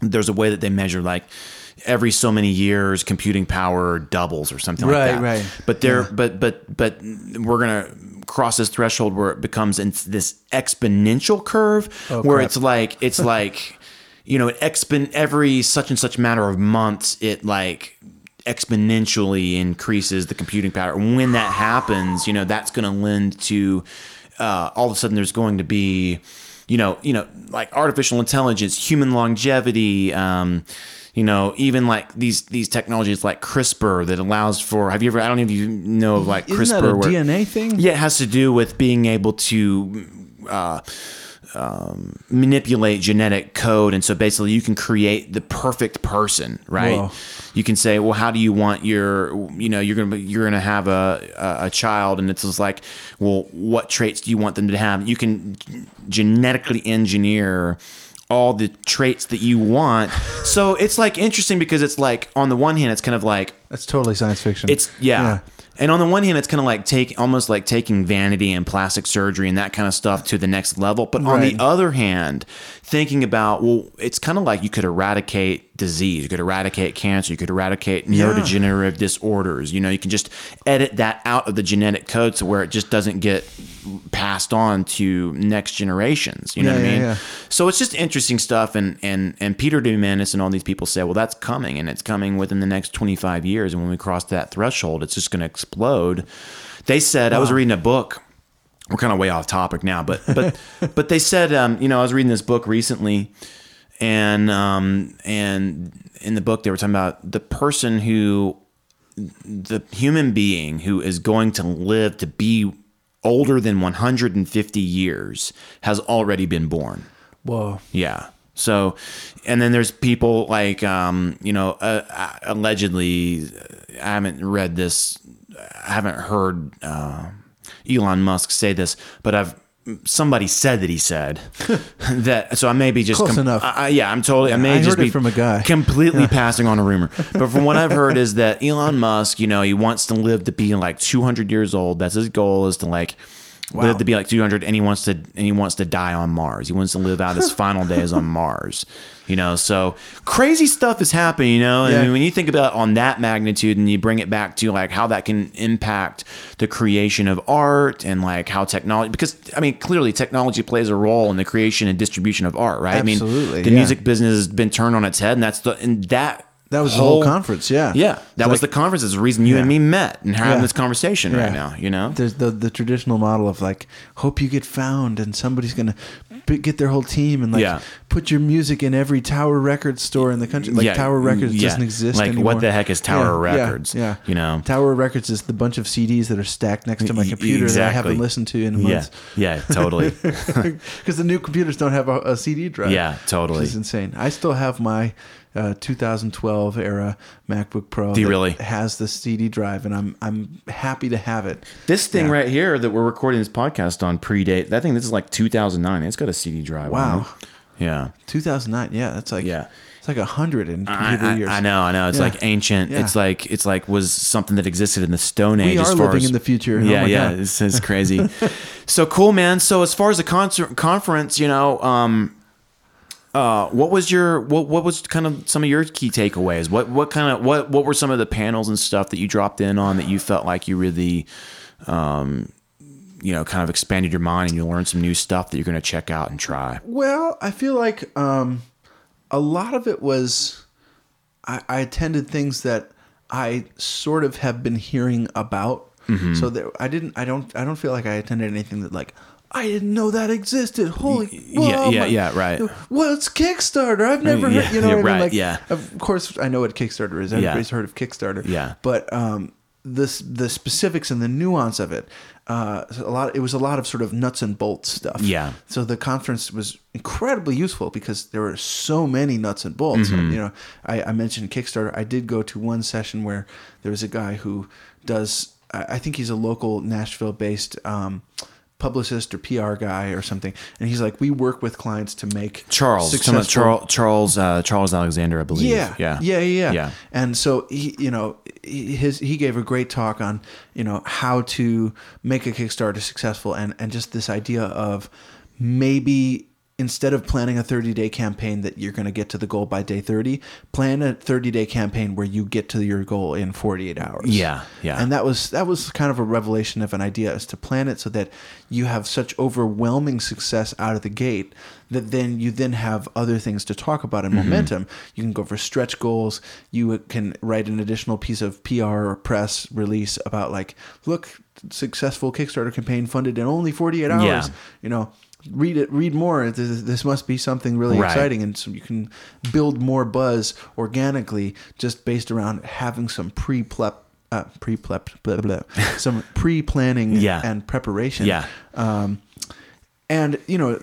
[SPEAKER 1] there's a way that they measure like every so many years computing power doubles or something
[SPEAKER 2] Right,
[SPEAKER 1] like that
[SPEAKER 2] right. right.
[SPEAKER 1] but they're
[SPEAKER 2] Yeah.
[SPEAKER 1] but but but we're gonna cross this threshold where it becomes in this exponential curve where
[SPEAKER 2] Oh, crap.
[SPEAKER 1] it's like it's like you know it expon every such and such matter of months it like exponentially increases the computing power and when that happens you know that's going to lend to uh, all of a sudden there's going to be you know you know like artificial intelligence human longevity um, you know, even like these these technologies like CRISPR that allows for. Have you ever? I don't know if you know of like
[SPEAKER 2] Isn't
[SPEAKER 1] CRISPR.
[SPEAKER 2] that a
[SPEAKER 1] where-
[SPEAKER 2] DNA thing?
[SPEAKER 1] yeah, it has to do with being able to uh, um, manipulate genetic code, and so basically you can create the perfect person, right?
[SPEAKER 2] Whoa.
[SPEAKER 1] You can say, well, how do you want your, you know, you're gonna be- you're gonna have a a, a child, and it's just like, well, what traits do you want them to have? You can genetically engineer all the traits that you want. So it's like interesting because it's like on the one hand, it's kind of like
[SPEAKER 2] That's totally science fiction.
[SPEAKER 1] it's yeah. And on the one hand, it's kind of like take almost like taking vanity and plastic surgery and that kind of stuff to the next level. But on the other hand, thinking about well, it's kind of like you could eradicate disease, you could eradicate cancer, you could eradicate neurodegenerative disorders. You know, you can just edit that out of the genetic code to where it just doesn't get passed on to next generations. You know
[SPEAKER 2] Yeah,
[SPEAKER 1] what I mean?
[SPEAKER 2] yeah.
[SPEAKER 1] So it's just interesting stuff, and and and Peter Diamandis and all these people say, well, that's coming, and it's coming within the next 25 years, and when we cross that threshold, it's just going to explode. They said I was reading a book. We're kind of way off topic now, but but but they said, um, you know, I was reading this book recently, and um, and in the book they were talking about the person who the human being who is going to live to be older than 150 years has already been born.
[SPEAKER 2] Whoa.
[SPEAKER 1] Yeah. So, and then there's people like, um, you know, uh, uh, allegedly, I haven't read this, I haven't heard uh, Elon Musk say this, but I've somebody said that he said that. So I may be just
[SPEAKER 2] Close enough.
[SPEAKER 1] I, I- yeah, I'm totally. I may
[SPEAKER 2] I
[SPEAKER 1] just be
[SPEAKER 2] from a guy.
[SPEAKER 1] completely passing on a rumor. But from what I've heard is that Elon Musk, you know, he wants to live to be like 200 years old. That's his goal is to like live to be like 200 and he wants to and he wants to die on Mars. He wants to live out his final days on Mars. You know, so crazy stuff is happening, you know.
[SPEAKER 2] Yeah.
[SPEAKER 1] And when you think about on that magnitude and you bring it back to like how that can impact the creation of art and like how technology because I mean clearly technology plays a role in the creation and distribution of art, right? I mean the
[SPEAKER 2] yeah.
[SPEAKER 1] music business has been turned on its head and that's the and that
[SPEAKER 2] That was the whole conference, yeah.
[SPEAKER 1] Yeah. That
[SPEAKER 2] It's
[SPEAKER 1] was
[SPEAKER 2] like-
[SPEAKER 1] the conference. It's the reason you and me met and having
[SPEAKER 2] Yeah.
[SPEAKER 1] this conversation
[SPEAKER 2] Yeah.
[SPEAKER 1] right now, you know?
[SPEAKER 2] There's the the traditional model of like hope you get found and somebody's gonna b- get their whole team and like
[SPEAKER 1] Yeah.
[SPEAKER 2] put your music in every Tower Records store in the country. Like
[SPEAKER 1] Yeah,
[SPEAKER 2] Tower Records
[SPEAKER 1] yeah.
[SPEAKER 2] doesn't exist
[SPEAKER 1] Like,
[SPEAKER 2] anymore.
[SPEAKER 1] what the heck is Tower
[SPEAKER 2] Yeah, yeah,
[SPEAKER 1] Records?
[SPEAKER 2] Yeah,
[SPEAKER 1] You know?
[SPEAKER 2] Tower Records is the bunch of CDs that are stacked next to my computer that I haven't listened to in months.
[SPEAKER 1] Yeah, totally.
[SPEAKER 2] Because the new computers don't have a, a CD drive.
[SPEAKER 1] Yeah, totally.
[SPEAKER 2] Is insane. I still have my uh, 2012 era MacBook Pro.
[SPEAKER 1] Do you really?
[SPEAKER 2] Has the CD drive, and I'm I'm happy to have it.
[SPEAKER 1] this thing
[SPEAKER 2] Yeah.
[SPEAKER 1] right here that we're recording this podcast on predate, that thing, this is like 2009. It's got a CD drive.
[SPEAKER 2] Wow.
[SPEAKER 1] Yeah.
[SPEAKER 2] 2009. Yeah, that's like
[SPEAKER 1] Yeah.
[SPEAKER 2] It's like a hundred in
[SPEAKER 1] I,
[SPEAKER 2] years.
[SPEAKER 1] I know, I know. It's
[SPEAKER 2] Yeah.
[SPEAKER 1] like ancient.
[SPEAKER 2] Yeah.
[SPEAKER 1] It's like it's like was something that existed in the Stone Age.
[SPEAKER 2] We
[SPEAKER 1] as
[SPEAKER 2] are living
[SPEAKER 1] as-
[SPEAKER 2] in the future. Oh
[SPEAKER 1] Yeah,
[SPEAKER 2] my
[SPEAKER 1] yeah.
[SPEAKER 2] God.
[SPEAKER 1] This is crazy. so cool, man. So as far as the concert conference, you know, um, uh, what was your what what was kind of some of your key takeaways? What what kind of what what were some of the panels and stuff that you dropped in on that you felt like you really, um, you know, kind of expanded your mind and you learned some new stuff that you're going to check out and try.
[SPEAKER 2] Well, I feel like um, a lot of it was I, I attended things that I sort of have been hearing about.
[SPEAKER 1] Mm-hmm.
[SPEAKER 2] So there, I didn't. I don't. I don't feel like I attended anything that like I didn't know that existed. Holy,
[SPEAKER 1] yeah,
[SPEAKER 2] whoa,
[SPEAKER 1] yeah,
[SPEAKER 2] my-
[SPEAKER 1] yeah, right.
[SPEAKER 2] What's Kickstarter? I've never
[SPEAKER 1] yeah,
[SPEAKER 2] heard. You know,
[SPEAKER 1] yeah,
[SPEAKER 2] what I mean?
[SPEAKER 1] right,
[SPEAKER 2] like,
[SPEAKER 1] yeah.
[SPEAKER 2] Of course, I know what Kickstarter is. Everybody's heard of Kickstarter.
[SPEAKER 1] Yeah.
[SPEAKER 2] But um, this the specifics and the nuance of it. Uh, a lot. It was a lot of sort of nuts and bolts stuff.
[SPEAKER 1] Yeah.
[SPEAKER 2] So the conference was incredibly useful because there were so many nuts and bolts.
[SPEAKER 1] Mm-hmm.
[SPEAKER 2] You know, I, I mentioned Kickstarter. I did go to one session where there was a guy who does. I I think he's a local Nashville-based um, publicist or PR guy or something, and he's like, we work with clients to make
[SPEAKER 1] Charles, of Charles, Charles, uh, Charles Alexander, I believe.
[SPEAKER 2] yeah,
[SPEAKER 1] yeah,
[SPEAKER 2] yeah, yeah, yeah.
[SPEAKER 1] Yeah.
[SPEAKER 2] And so he, you know, his he gave a great talk on you know how to make a Kickstarter successful, and and just this idea of maybe instead of planning a 30 day campaign that you're going to get to the goal by day 30 plan a 30 day campaign where you get to your goal in 48 hours
[SPEAKER 1] Yeah, yeah.
[SPEAKER 2] and that was that was kind of a revelation of an idea is to plan it so that you have such overwhelming success out of the gate that then you then have other things to talk about and
[SPEAKER 1] Mm-hmm.
[SPEAKER 2] momentum you can go for stretch goals you can write an additional piece of pr or press release about like look successful kickstarter campaign funded in only 48 hours
[SPEAKER 1] Yeah.
[SPEAKER 2] you know read it, read more. This, this must be something really
[SPEAKER 1] Right.
[SPEAKER 2] exciting, and so you can build more buzz organically just based around having some pre plep. Uh, pre plep, blah, blah, blah, some pre planning
[SPEAKER 1] Yeah.
[SPEAKER 2] and preparation.
[SPEAKER 1] Yeah.
[SPEAKER 2] Um, and you know,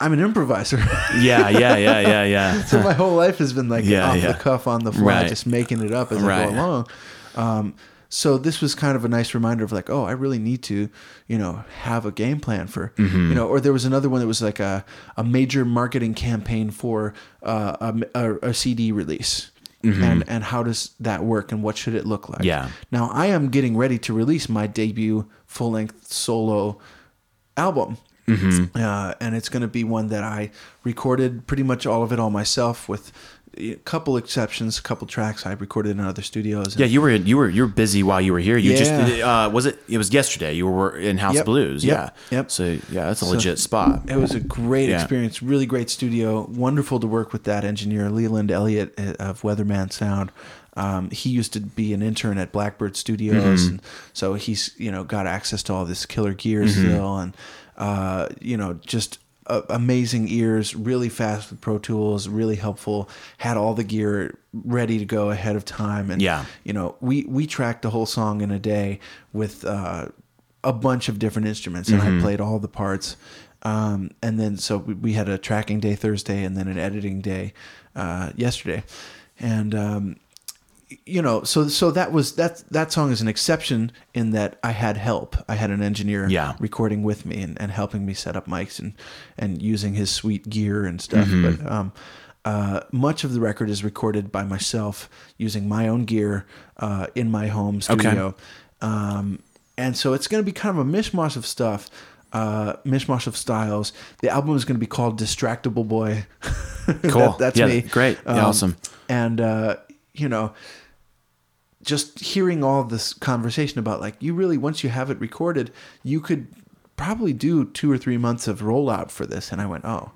[SPEAKER 2] I'm an improviser.
[SPEAKER 1] Yeah, yeah, yeah, yeah, yeah.
[SPEAKER 2] so my whole life has been like
[SPEAKER 1] Yeah,
[SPEAKER 2] off
[SPEAKER 1] yeah.
[SPEAKER 2] the cuff, on the fly,
[SPEAKER 1] Right.
[SPEAKER 2] just making it up as I
[SPEAKER 1] Right.
[SPEAKER 2] go along. Um, so this was kind of a nice reminder of like, oh, I really need to, you know, have a game plan for,
[SPEAKER 1] Mm-hmm.
[SPEAKER 2] you know. Or there was another one that was like a, a major marketing campaign for uh, a, a, a CD release. And and how does that work and what should it look like?
[SPEAKER 1] Mm-hmm. Yeah.
[SPEAKER 2] Now I am getting ready to release my debut full length solo album.
[SPEAKER 1] Mm-hmm.
[SPEAKER 2] Uh, and it's going to be one that I recorded pretty much all of it all myself, with a couple exceptions, a couple tracks I recorded in other studios.
[SPEAKER 1] Yeah, you were you were you were busy while you were here. You
[SPEAKER 2] Yeah.
[SPEAKER 1] just uh, was it? It was yesterday. You were in House
[SPEAKER 2] Yep,
[SPEAKER 1] Blues.
[SPEAKER 2] yep,
[SPEAKER 1] Yeah.
[SPEAKER 2] yep.
[SPEAKER 1] So yeah, that's a legit spot.
[SPEAKER 2] It was a great
[SPEAKER 1] Yeah.
[SPEAKER 2] experience, really great studio. Wonderful to work with that engineer, Leland Elliott uh, of Weatherman Sound. Um, he used to be an intern at Blackbird Studios, and so he's you know got access to all this killer gear still, and uh, you know just uh, amazing ears, really fast with Pro Tools, really helpful. Had all the gear ready to go ahead of time, and
[SPEAKER 1] Yeah.
[SPEAKER 2] you know we we tracked the whole song in a day with uh, a bunch of different instruments, and I played all the parts. Um, and then so we, we had a tracking day Thursday, and then an editing day uh, yesterday, and um, you know, so so that was that that song is an exception in that I had help. I had an engineer
[SPEAKER 1] Yeah.
[SPEAKER 2] recording with me and, and helping me set up mics and and using his sweet gear and stuff.
[SPEAKER 1] Mm-hmm.
[SPEAKER 2] But um, uh, much of the record is recorded by myself using my own gear uh, in my home studio. Um, and so it's going to be kind of a mishmash of stuff, uh, mishmash of styles. The album is going to be called Distractible Boy.
[SPEAKER 1] Cool.
[SPEAKER 2] That- that's
[SPEAKER 1] Yeah,
[SPEAKER 2] me.
[SPEAKER 1] great. Yeah, awesome.
[SPEAKER 2] And uh, you know, just hearing all this conversation about like you really once you have it recorded, you could probably do two or three months of rollout for this. And I went, oh,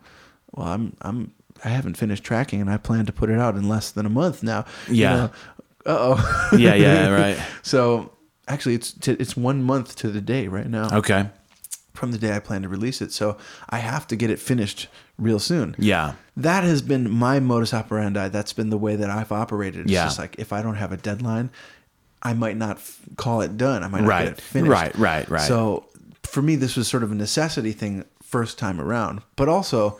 [SPEAKER 2] well, I'm I'm I haven't finished tracking, and I plan to put it out in less than a month now.
[SPEAKER 1] Yeah.
[SPEAKER 2] Uh oh.
[SPEAKER 1] Yeah, yeah, right.
[SPEAKER 2] So actually, it's t- it's one month to the day right now
[SPEAKER 1] Okay.
[SPEAKER 2] From the day I plan to release it. So I have to get it finished real soon.
[SPEAKER 1] Yeah.
[SPEAKER 2] That has been my modus operandi. That's been the way that I've operated. It's
[SPEAKER 1] Yeah.
[SPEAKER 2] just like if I don't have a deadline, I might not f- call it done. I might not
[SPEAKER 1] Right.
[SPEAKER 2] get it finished.
[SPEAKER 1] Right, right, right.
[SPEAKER 2] So for me, this was sort of a necessity thing first time around. But also,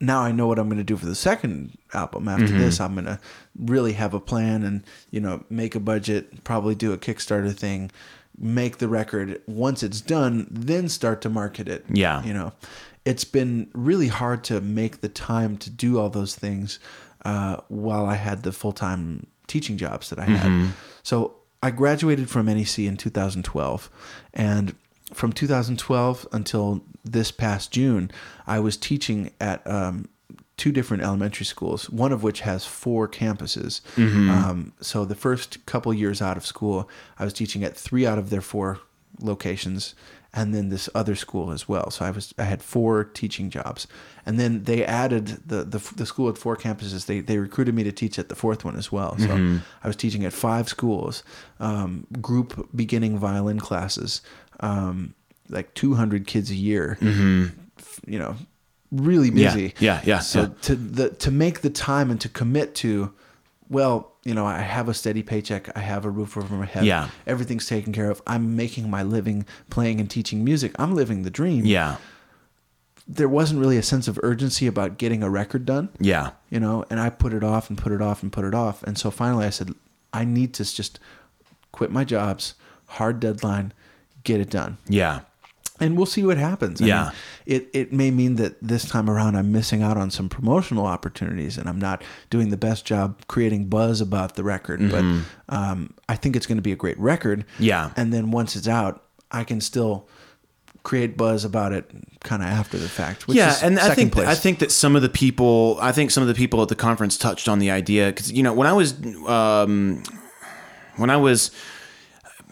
[SPEAKER 2] now I know what I'm going to do for the second album. After
[SPEAKER 1] Mm-hmm.
[SPEAKER 2] this, I'm going to really have a plan and you know make a budget, probably do a Kickstarter thing, make the record. Once it's done, then start to market it.
[SPEAKER 1] Yeah.
[SPEAKER 2] you know, it's been really hard to make the time to do all those things uh, while I had the full time teaching jobs that I had.
[SPEAKER 1] Mm-hmm.
[SPEAKER 2] So I graduated from NEC in 2012, and from 2012 until this past June, I was teaching at um, two different elementary schools, one of which has four campuses. Um, so the first couple years out of school, I was teaching at three out of their four locations, and then this other school as well. So I was I had four teaching jobs, and then they added the the, the school at four campuses. They they recruited me to teach at the fourth one as well. So I was teaching at five schools, um, group beginning violin classes, um, like 200 kids a year. F- You know, really
[SPEAKER 1] Yeah,
[SPEAKER 2] busy.
[SPEAKER 1] yeah, yeah,
[SPEAKER 2] So
[SPEAKER 1] yeah.
[SPEAKER 2] to the to make the time and to commit to, well, you know, I have a steady paycheck. I have a roof over my head.
[SPEAKER 1] Yeah.
[SPEAKER 2] everything's taken care of. I'm making my living playing and teaching music. I'm living the dream.
[SPEAKER 1] Yeah.
[SPEAKER 2] There wasn't really a sense of urgency about getting a record done
[SPEAKER 1] Yeah.
[SPEAKER 2] you know, and I put it off and put it off and put it off. And so finally I said, I need to just quit my jobs, hard deadline, get it done.
[SPEAKER 1] Yeah.
[SPEAKER 2] And we'll see what happens. I
[SPEAKER 1] Yeah.
[SPEAKER 2] mean, it, it may mean that this time around I'm missing out on some promotional opportunities and I'm not doing the best job creating buzz about the record. But um, I think it's going to be a great record.
[SPEAKER 1] Mm-hmm. Yeah.
[SPEAKER 2] And then once it's out, I can still create buzz about it kind of after the fact. Which
[SPEAKER 1] yeah,
[SPEAKER 2] is
[SPEAKER 1] and I think
[SPEAKER 2] place.
[SPEAKER 1] I think that some of the people, I think some of the people at the conference touched on the idea because you know when I was um, when I was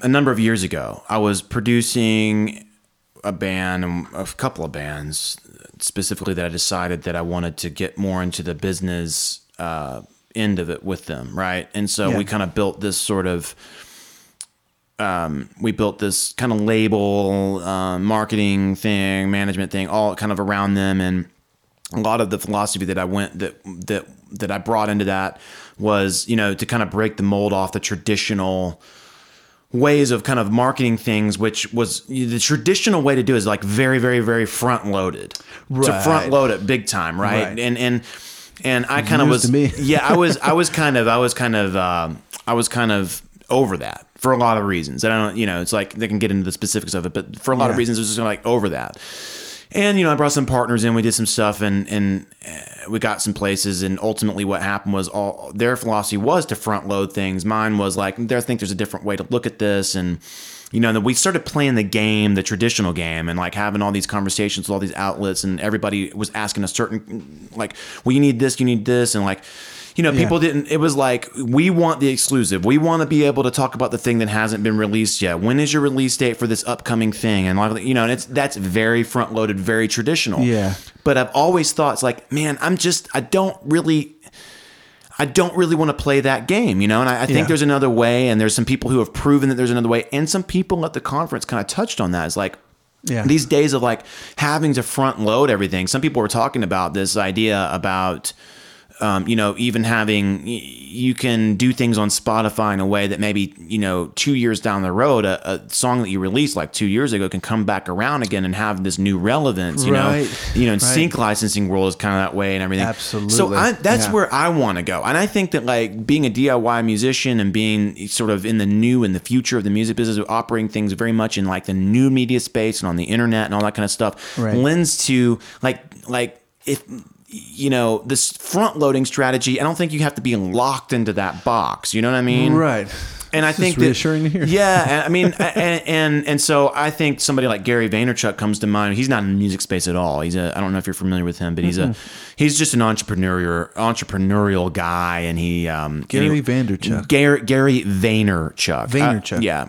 [SPEAKER 1] a number of years ago, I was producing a band, and a couple of bands specifically that I decided that I wanted to get more into the business uh, end of it with them, right? And so
[SPEAKER 2] Yeah.
[SPEAKER 1] we kind of built this sort of um, we built this kind of label, uh, marketing thing, management thing, all kind of around them, and a lot of the philosophy that I went that that that I brought into that was you know to kind of break the mold off the traditional ways of kind of marketing things which was the traditional way to do is like very very very front loaded to front load it big time right,
[SPEAKER 2] Right.
[SPEAKER 1] and and and I kind of was
[SPEAKER 2] me.
[SPEAKER 1] yeah I was I was kind of I was kind of um, I was kind of over that for a lot of reasons and I don't you know it's like they can get into the specifics of it but for a lot of
[SPEAKER 2] Yeah.
[SPEAKER 1] reasons it was just like over that and you know, I brought some partners in. We did some stuff, and and uh, we got some places. And ultimately, what happened was all their philosophy was to front load things. Mine was like, I think there's a different way to look at this, and you know, we started playing the game, the traditional game, and like having all these conversations with all these outlets, and everybody was asking a certain like, well, you need this, you need this, and like. You know, people didn't. It was like we want the exclusive. We want to be able to talk about the thing that hasn't been released yet. When is your release date for this upcoming thing? And like, you know, and it's that's very front loaded, very traditional.
[SPEAKER 2] Yeah.
[SPEAKER 1] But I've always thought it's like, man, I'm just I don't really I don't really want to play that game, you know. And I, I think
[SPEAKER 2] Yeah.
[SPEAKER 1] there's another way, and there's some people who have proven that there's another way, and some people at the conference kind of touched on that. It's like
[SPEAKER 2] Yeah.
[SPEAKER 1] these days of like having to front load everything. Some people were talking about this idea about. Um, you know, even having you can do things on Spotify in a way that maybe you know two years down the road, a, a song that you released like two years ago can come back around again and have this new relevance. You
[SPEAKER 2] Right.
[SPEAKER 1] know, you know, and
[SPEAKER 2] Right.
[SPEAKER 1] sync licensing world is kind of that way and everything.
[SPEAKER 2] Absolutely.
[SPEAKER 1] So I, that's
[SPEAKER 2] Yeah.
[SPEAKER 1] where I want to go, and I think that like being a DIY musician and being sort of in the new and the future of the music business, operating things very much in like the new media space and on the internet and all that kind of stuff,
[SPEAKER 2] Right.
[SPEAKER 1] lends to like like if you know this front loading strategy. I don't think you have to be locked into that box. You know what I mean?
[SPEAKER 2] right.
[SPEAKER 1] And I
[SPEAKER 2] This
[SPEAKER 1] think that-
[SPEAKER 2] reassuring to hear.
[SPEAKER 1] Yeah, and I mean, and, and and so I think somebody like Gary Vaynerchuk comes to mind. He's not in the music space at all. He's a I don't know if you're familiar with him, but he's a he's just an entrepreneur entrepreneurial guy, and he um
[SPEAKER 2] Gary
[SPEAKER 1] and he-
[SPEAKER 2] Vanderchuck.
[SPEAKER 1] Gary Gary Vaynerchuk.
[SPEAKER 2] Vaynerchuk.
[SPEAKER 1] Uh, yeah.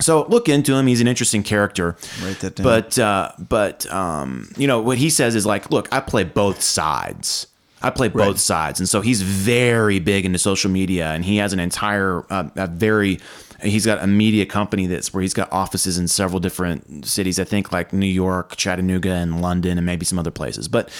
[SPEAKER 1] So look into him. He's an interesting character.
[SPEAKER 2] Write that down.
[SPEAKER 1] But uh, but um, you know what he says is like, look, I play both sides. I play both
[SPEAKER 2] Right.
[SPEAKER 1] sides, and so he's very big into social media, and he has an entire, uh, a very, he's got a media company that's where he's got offices in several different cities. I think like New York, Chattanooga, and London, and maybe some other places. But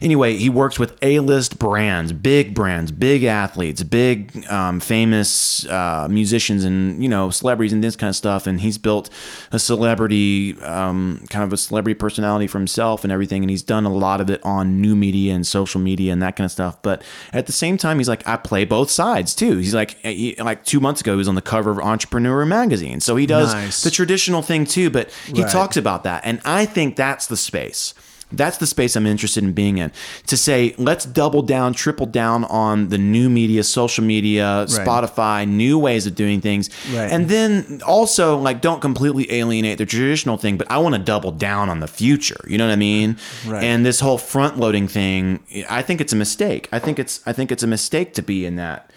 [SPEAKER 1] anyway, he works with A-list brands, big brands, big athletes, big um, famous uh, musicians, and you know celebrities and this kind of stuff. And he's built a celebrity, um, kind of a celebrity personality for himself and everything. And he's done a lot of it on new media and social media and that kind of stuff. But at the same time, he's like, I play both sides too. He's like, he, like two months ago, he was on the cover of Entrepreneur magazine, so he does
[SPEAKER 2] Nice.
[SPEAKER 1] the traditional thing too. But he
[SPEAKER 2] Right.
[SPEAKER 1] talks about that, and I think that's the space. That's the space I'm interested in being in. To say, let's double down, triple down on the new media, social media, Spotify, new ways of doing things.
[SPEAKER 2] Right.
[SPEAKER 1] And then also, like, don't completely alienate the traditional thing, but I want to double down on the future. You know what I mean?
[SPEAKER 2] Right.
[SPEAKER 1] And this whole front loading thing, I think it's a mistake. I think it's I think it's a mistake to be in that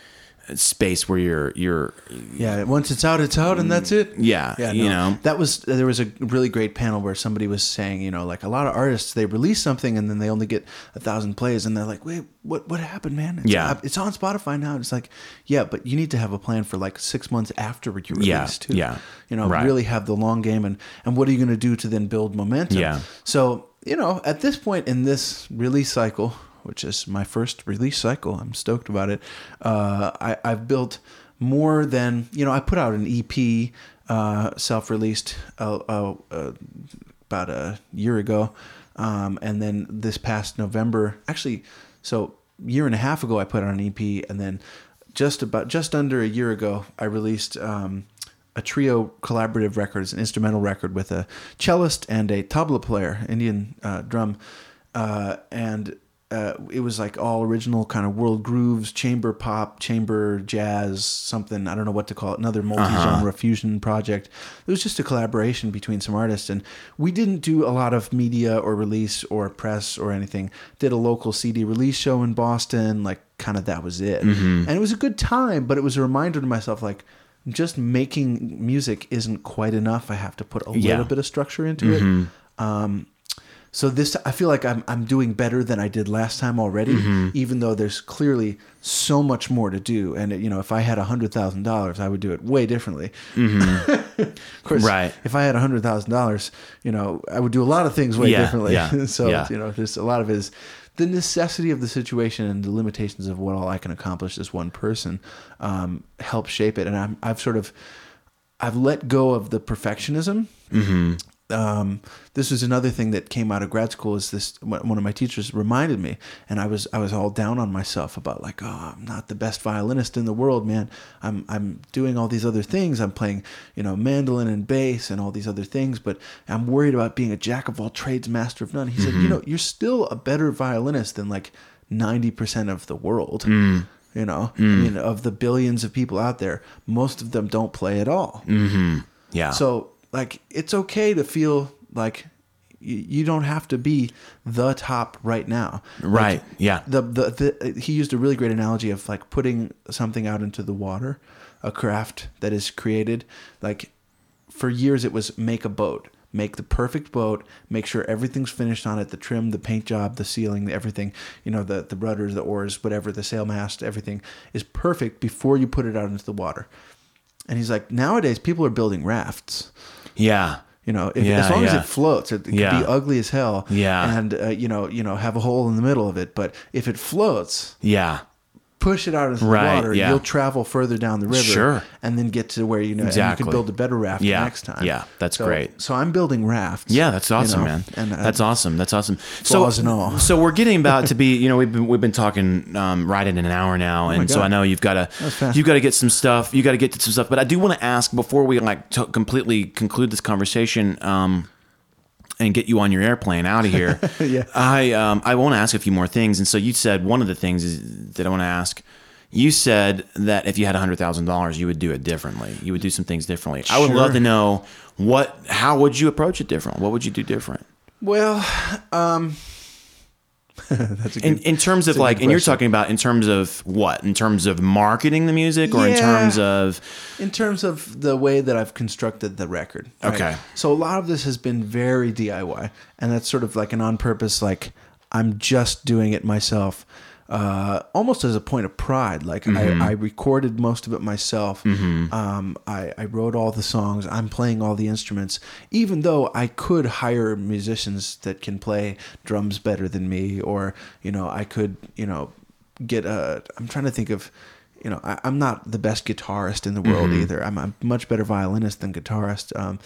[SPEAKER 1] space where you're you're
[SPEAKER 2] Yeah, once it's out, it's out, and mm, that's it.
[SPEAKER 1] Yeah, yeah, you know.
[SPEAKER 2] that was there was a really great panel where somebody was saying, you know, like a lot of artists they release something and then they only get a thousand plays, and they're like, wait, what what happened, man? It's,
[SPEAKER 1] Yeah.
[SPEAKER 2] it's on Spotify now. and It's like, yeah, but you need to have a plan for like six months after you release
[SPEAKER 1] Yeah,
[SPEAKER 2] too.
[SPEAKER 1] yeah,
[SPEAKER 2] you know,
[SPEAKER 1] right.
[SPEAKER 2] really have the long game, and and what are you going to do to then build momentum?
[SPEAKER 1] Yeah.
[SPEAKER 2] So you know, at this point in this release cycle, which is my first release cycle, I'm stoked about it. Uh, I, I've built more than you know. I put out an EP, uh, self-released, uh, uh, uh, about a year ago, um, and then this past November, actually, so year and a half ago, I put out an EP, and then just about just under a year ago, I released. Um, a trio collaborative record, it's an instrumental record with a cellist and a tabla player, Indian uh, drum, uh, and uh, it was like all original kind of world grooves, chamber pop, chamber jazz, something I don't know what to call it, another multi-genre fusion project. It was just a collaboration between some artists, and we didn't do a lot of media or release or press or anything. Did a local CD release show in Boston, like kind of that was it,
[SPEAKER 1] Mm-hmm.
[SPEAKER 2] and it was a good time. But it was a reminder to myself, like just making music isn't quite enough. I have to put a
[SPEAKER 1] Yeah.
[SPEAKER 2] little bit of structure into it. Um, so this I feel like I'm I'm doing better than I did last time already,
[SPEAKER 1] Mm-hmm.
[SPEAKER 2] even though there's clearly so much more to do. And you know, if I had a hundred thousand dollars, I would do it way differently. of course,
[SPEAKER 1] Mm-hmm. Right.
[SPEAKER 2] If I had a hundred thousand dollars, you know, I would do a lot of things way
[SPEAKER 1] Yeah,
[SPEAKER 2] differently.
[SPEAKER 1] yeah,
[SPEAKER 2] so
[SPEAKER 1] yeah.
[SPEAKER 2] you know, there's a lot of it is the necessity of the situation and the limitations of what all I can accomplish as one person um, help shape it. And I'm I've sort of I've let go of the perfectionism.
[SPEAKER 1] Mm-hmm.
[SPEAKER 2] Um, this was another thing that came out of grad school. Is this one of my teachers reminded me, and I was I was all down on myself about like, oh, I'm not the best violinist in the world, man. I'm I'm doing all these other things. I'm playing, you know, mandolin and bass and all these other things, but I'm worried about being a jack of all trades, master of none. He said, you mm-hmm. know, you're still a better violinist than like ninety percent of the world. Mm. You know, I mm. mean, of the billions of people out there, most of them don't play at all. Mm-hmm.
[SPEAKER 1] Yeah.
[SPEAKER 2] So, like, it's okay to feel like you, don't have to be the top right now. Like,
[SPEAKER 1] Right, yeah.
[SPEAKER 2] The, the the he used a really great analogy of like putting something out into the water, a craft that is created. Like, for years it was make a boat, make the perfect boat, make sure everything's finished on it, the trim, the paint job, the ceiling, everything. You know, the the rudders, the oars, whatever, the sail mast, everything is perfect before you put it out into the water. And he's like, nowadays people are building rafts.
[SPEAKER 1] Yeah.
[SPEAKER 2] You know, if,
[SPEAKER 1] Yeah,
[SPEAKER 2] as long as it floats, it, it
[SPEAKER 1] Yeah.
[SPEAKER 2] can be ugly as hell.
[SPEAKER 1] Yeah.
[SPEAKER 2] and uh, you know, you know, have a hole in the middle of it. But if it floats,
[SPEAKER 1] Yeah.
[SPEAKER 2] Push it out
[SPEAKER 1] Right,
[SPEAKER 2] the water,
[SPEAKER 1] yeah.
[SPEAKER 2] you'll travel further down the river,
[SPEAKER 1] Sure.
[SPEAKER 2] and then get to where you know
[SPEAKER 1] Exactly.
[SPEAKER 2] you can build a better raft
[SPEAKER 1] Yeah,
[SPEAKER 2] next time.
[SPEAKER 1] yeah, that's
[SPEAKER 2] So-
[SPEAKER 1] great.
[SPEAKER 2] So I'm building rafts.
[SPEAKER 1] Yeah, that's
[SPEAKER 2] you
[SPEAKER 1] awesome,
[SPEAKER 2] know,
[SPEAKER 1] man.
[SPEAKER 2] And uh,
[SPEAKER 1] that's awesome. That's awesome.
[SPEAKER 2] Flaws
[SPEAKER 1] so,
[SPEAKER 2] and all.
[SPEAKER 1] so we're getting about to be. You know, we've been we've been talking um, right in an hour now, and so
[SPEAKER 2] Oh.
[SPEAKER 1] I know you've got to you've got to get some stuff. You got to get to some stuff. But I do want to ask before we like to completely conclude this conversation. Um, and get you on your airplane out of here.
[SPEAKER 2] Yeah.
[SPEAKER 1] I um, I want to ask a few more things. And so you said one of the things is, that I want to ask. You said that if you had hundred thousand dollars, you would do it differently. You would do some things differently. I would love to know what. How would you approach it different? What would you do different?
[SPEAKER 2] well, um, that's good.
[SPEAKER 1] In, in terms of like, and you're talking about in terms of what? In terms of marketing the music, or in terms of
[SPEAKER 2] in terms of the way that I've constructed the record. right?
[SPEAKER 1] Okay.
[SPEAKER 2] So a lot of this has been very DIY, and that's sort of like an on purpose, like I'm just doing it myself, uh, almost as a point of pride. Like
[SPEAKER 1] Mm-hmm.
[SPEAKER 2] I, I recorded most of it myself. Um, I, I wrote all the songs. I'm playing all the instruments, even though I could hire musicians that can play drums better than me, or you know, I could, you know, get a. I'm trying to think of you know, I, I'm not the best guitarist in the world
[SPEAKER 1] Mm-hmm.
[SPEAKER 2] either. I'm a much better violinist than guitarist. Um,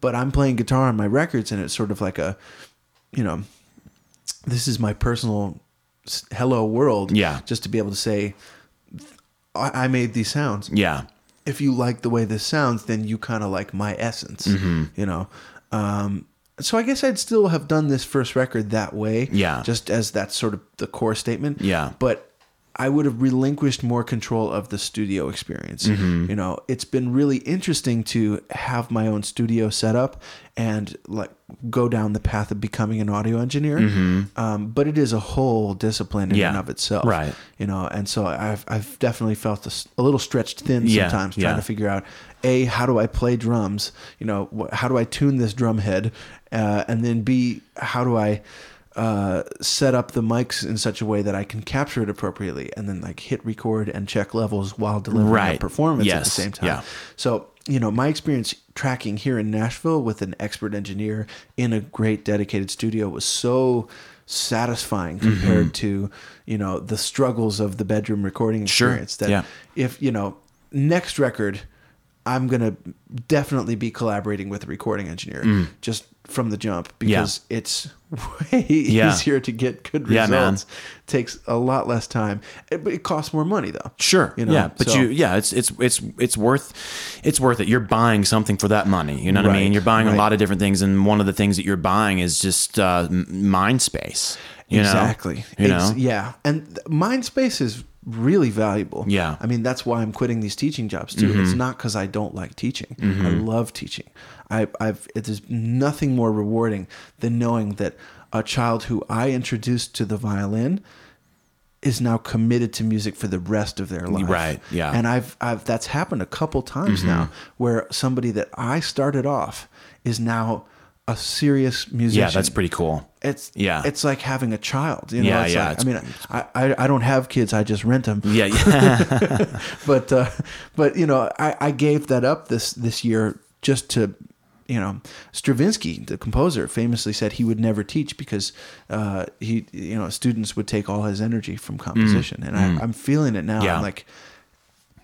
[SPEAKER 2] but I'm playing guitar on my records, and it's sort of like a, you know, this is my personal hello world.
[SPEAKER 1] Yeah.
[SPEAKER 2] Just to be able to say, I, I made these sounds.
[SPEAKER 1] yeah,
[SPEAKER 2] If you like the way this sounds, then you kind of like my essence.
[SPEAKER 1] Mm-hmm.
[SPEAKER 2] You know. Um, so I guess I'd still have done this first record that way.
[SPEAKER 1] Yeah.
[SPEAKER 2] Just as that's sort of the core statement.
[SPEAKER 1] Yeah.
[SPEAKER 2] But I would have relinquished more control of the studio experience.
[SPEAKER 1] Mm-hmm.
[SPEAKER 2] You know, it's been really interesting to have my own studio set up and like go down the path of becoming an audio engineer. Um, but it is a whole discipline in
[SPEAKER 1] Mm-hmm. Yeah.
[SPEAKER 2] and of itself.
[SPEAKER 1] Right.
[SPEAKER 2] You know, and so I've I've definitely felt this, a little stretched thin
[SPEAKER 1] Yeah,
[SPEAKER 2] sometimes trying
[SPEAKER 1] yeah.
[SPEAKER 2] to figure out a how do I play drums? You know, wh- how do I tune this drum head? Uh, and then b how do I uh, set up the mics in such a way that I can capture it appropriately, and then like hit record and check levels while delivering a
[SPEAKER 1] Right.
[SPEAKER 2] performance at the same time.
[SPEAKER 1] Yeah.
[SPEAKER 2] So you know, my experience tracking here in Nashville with an expert engineer in a great dedicated studio was so satisfying
[SPEAKER 1] Mm-hmm.
[SPEAKER 2] compared to you know the struggles of the bedroom recording
[SPEAKER 1] Sure.
[SPEAKER 2] experience that
[SPEAKER 1] Yeah.
[SPEAKER 2] if you know next record i'm gonna definitely be collaborating with a recording engineer just from the jump
[SPEAKER 1] Mm. Yeah.
[SPEAKER 2] because it's way
[SPEAKER 1] Yeah.
[SPEAKER 2] easier to get good
[SPEAKER 1] Yeah,
[SPEAKER 2] results takes a lot less time it, but it costs more money though
[SPEAKER 1] Sure.
[SPEAKER 2] You know,
[SPEAKER 1] yeah, but
[SPEAKER 2] so-
[SPEAKER 1] you yeah, it's it's it's it's worth it's worth it. You're buying something for that money. You know what I mean? You're buying a lot of different things, and one of the things that you're buying is just uh, mind space. You know?
[SPEAKER 2] exactly
[SPEAKER 1] You
[SPEAKER 2] Ex-
[SPEAKER 1] know.
[SPEAKER 2] yeah and mind space is really valuable
[SPEAKER 1] Yeah. Mm-hmm.
[SPEAKER 2] i mean that's why i'm quitting these teaching jobs too it's not because i don't like teaching i love teaching I, i've it, there's nothing more rewarding than knowing that a child who i introduced to the violin is now committed to music for the rest of their life.
[SPEAKER 1] Right, yeah. Mm-hmm.
[SPEAKER 2] And I've I've that's happened a couple times now where somebody that I started off is now a serious musician.
[SPEAKER 1] Yeah, that's pretty cool.
[SPEAKER 2] It's
[SPEAKER 1] Yeah.
[SPEAKER 2] It's like having a child. You know?
[SPEAKER 1] Yeah,
[SPEAKER 2] it's
[SPEAKER 1] yeah,
[SPEAKER 2] Like, I mean, I, I I don't have kids. I just rent them.
[SPEAKER 1] Yeah, yeah.
[SPEAKER 2] But uh, but you know, I, I gave that up this this year just to. You know, Stravinsky, the composer, famously said he would never teach because uh, he, you know, students would take all his energy from composition, and I, I'm feeling it now.
[SPEAKER 1] Mm. Yeah.
[SPEAKER 2] I'm like,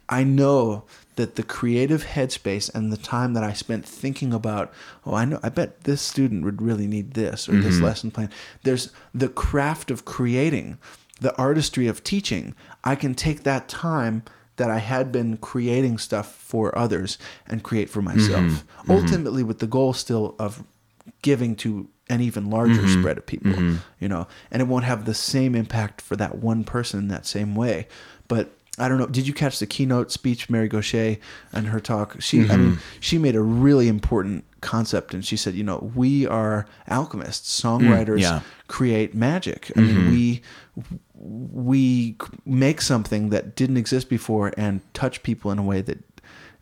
[SPEAKER 2] I know that the creative headspace and the time that I spent thinking about, oh, I know, I bet this student would really need this or this mm-hmm. lesson plan. There's the craft of creating, the artistry of teaching. I can take that time that I had been creating stuff for others and create for myself. Mm-hmm. Mm-hmm. Ultimately, with the goal still of giving to an even larger spread of people, you know, and it won't have the same impact for that one person in that same way. But I don't know. Did you catch the keynote speech, Mary Gauthier, and her talk? She, I mean, mm-hmm. she made a really important concept, and she said, you know, we are alchemists, songwriters, mm,
[SPEAKER 1] yeah.
[SPEAKER 2] create magic. I mean, mm-hmm. we we make something that didn't exist before and touch people in a way that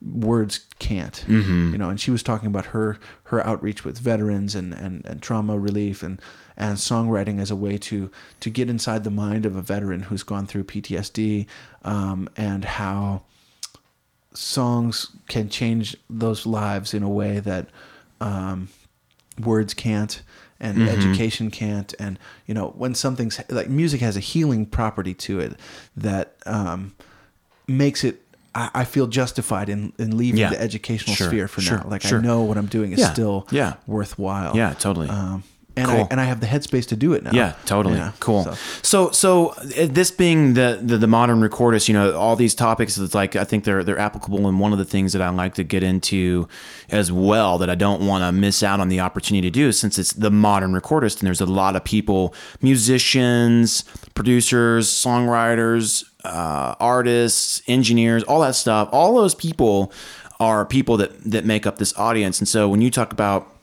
[SPEAKER 2] words can't you know and she was talking about her her outreach with veterans and and, and trauma relief and and songwriting as a way to to get inside the mind of a veteran who's gone through PTSD um, and how songs can change those lives in a way that um, words can't and
[SPEAKER 1] Mm-hmm.
[SPEAKER 2] education can't and you know when something's like music has a healing property to it that um, makes it I, I feel justified in, in leaving
[SPEAKER 1] Yeah.
[SPEAKER 2] the educational
[SPEAKER 1] Sure,
[SPEAKER 2] sphere for
[SPEAKER 1] sure,
[SPEAKER 2] now like
[SPEAKER 1] sure.
[SPEAKER 2] I know what I'm doing is
[SPEAKER 1] Yeah,
[SPEAKER 2] still
[SPEAKER 1] yeah.
[SPEAKER 2] worthwhile
[SPEAKER 1] Yeah, totally.
[SPEAKER 2] um, and
[SPEAKER 1] Cool.
[SPEAKER 2] I and I have the headspace to do it now
[SPEAKER 1] Yeah, totally.
[SPEAKER 2] Yeah,
[SPEAKER 1] cool.
[SPEAKER 2] so-
[SPEAKER 1] So. so, uh, this being the, the the modern recordist, you know, all these topics, it's like I think they're they're applicable. And one of the things that I like to get into as well that I don't want to miss out on the opportunity to do, since it's the modern recordist, and there's a lot of people, musicians, producers, songwriters, uh, artists, engineers, all that stuff. All those people are people that that make up this audience. And so when you talk about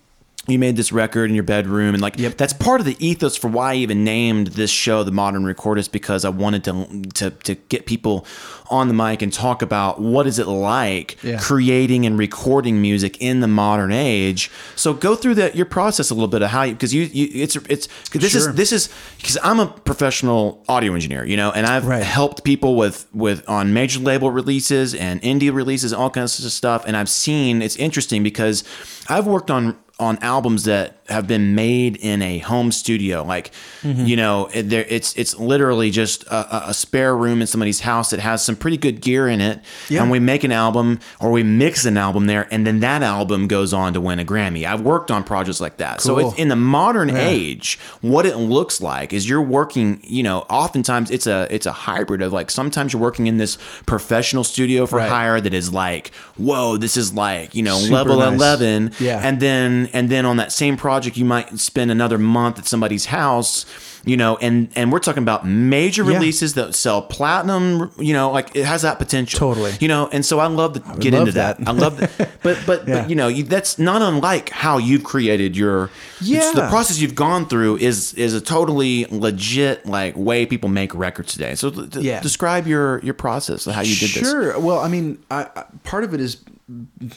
[SPEAKER 1] you made this record in your bedroom and like that's part of the ethos for why I even named this show the modern recordist because I wanted to to to get people on the mic and talk about what is it like
[SPEAKER 2] Yeah.
[SPEAKER 1] creating and recording music in the modern age so go through that your process a little bit of how you because you, you it's it's 'cause this
[SPEAKER 2] Sure.
[SPEAKER 1] is this is because I'm a professional audio engineer you know and I've
[SPEAKER 2] Right.
[SPEAKER 1] helped people with with on major label releases and indie releases all kinds of stuff and I've seen it's interesting because I've worked on on albums that have been made in a home studio like
[SPEAKER 2] Mm-hmm.
[SPEAKER 1] you know it, there it's it's literally just a, a- spare room in somebody's house that has some pretty good gear in it
[SPEAKER 2] Yeah.
[SPEAKER 1] and we make an album or we mix an album there and then that album goes on to win a Grammy I've worked on projects like that so it's in the modern age what it looks like is you're working you know oftentimes it's a it's a hybrid of like sometimes you're working in this professional studio for
[SPEAKER 2] Right.
[SPEAKER 1] hire that is like whoa this is like you know
[SPEAKER 2] Super
[SPEAKER 1] level
[SPEAKER 2] nice.
[SPEAKER 1] 11
[SPEAKER 2] Yeah.
[SPEAKER 1] and then and then on that same project you might spend another month at somebody's house you know and and we're talking about major
[SPEAKER 2] Yeah.
[SPEAKER 1] releases that sell platinum you know like it has that potential
[SPEAKER 2] Totally.
[SPEAKER 1] you know and so i love to get
[SPEAKER 2] love
[SPEAKER 1] into that.
[SPEAKER 2] that.
[SPEAKER 1] i love that but but
[SPEAKER 2] Yeah.
[SPEAKER 1] but you know you, that's not unlike how you've created your yeah. the process you've gone through is is a totally legit like way people make records today so th-
[SPEAKER 2] Yeah.
[SPEAKER 1] describe your your process of how you did this
[SPEAKER 2] Sure. Well, I mean, I, I, part of it is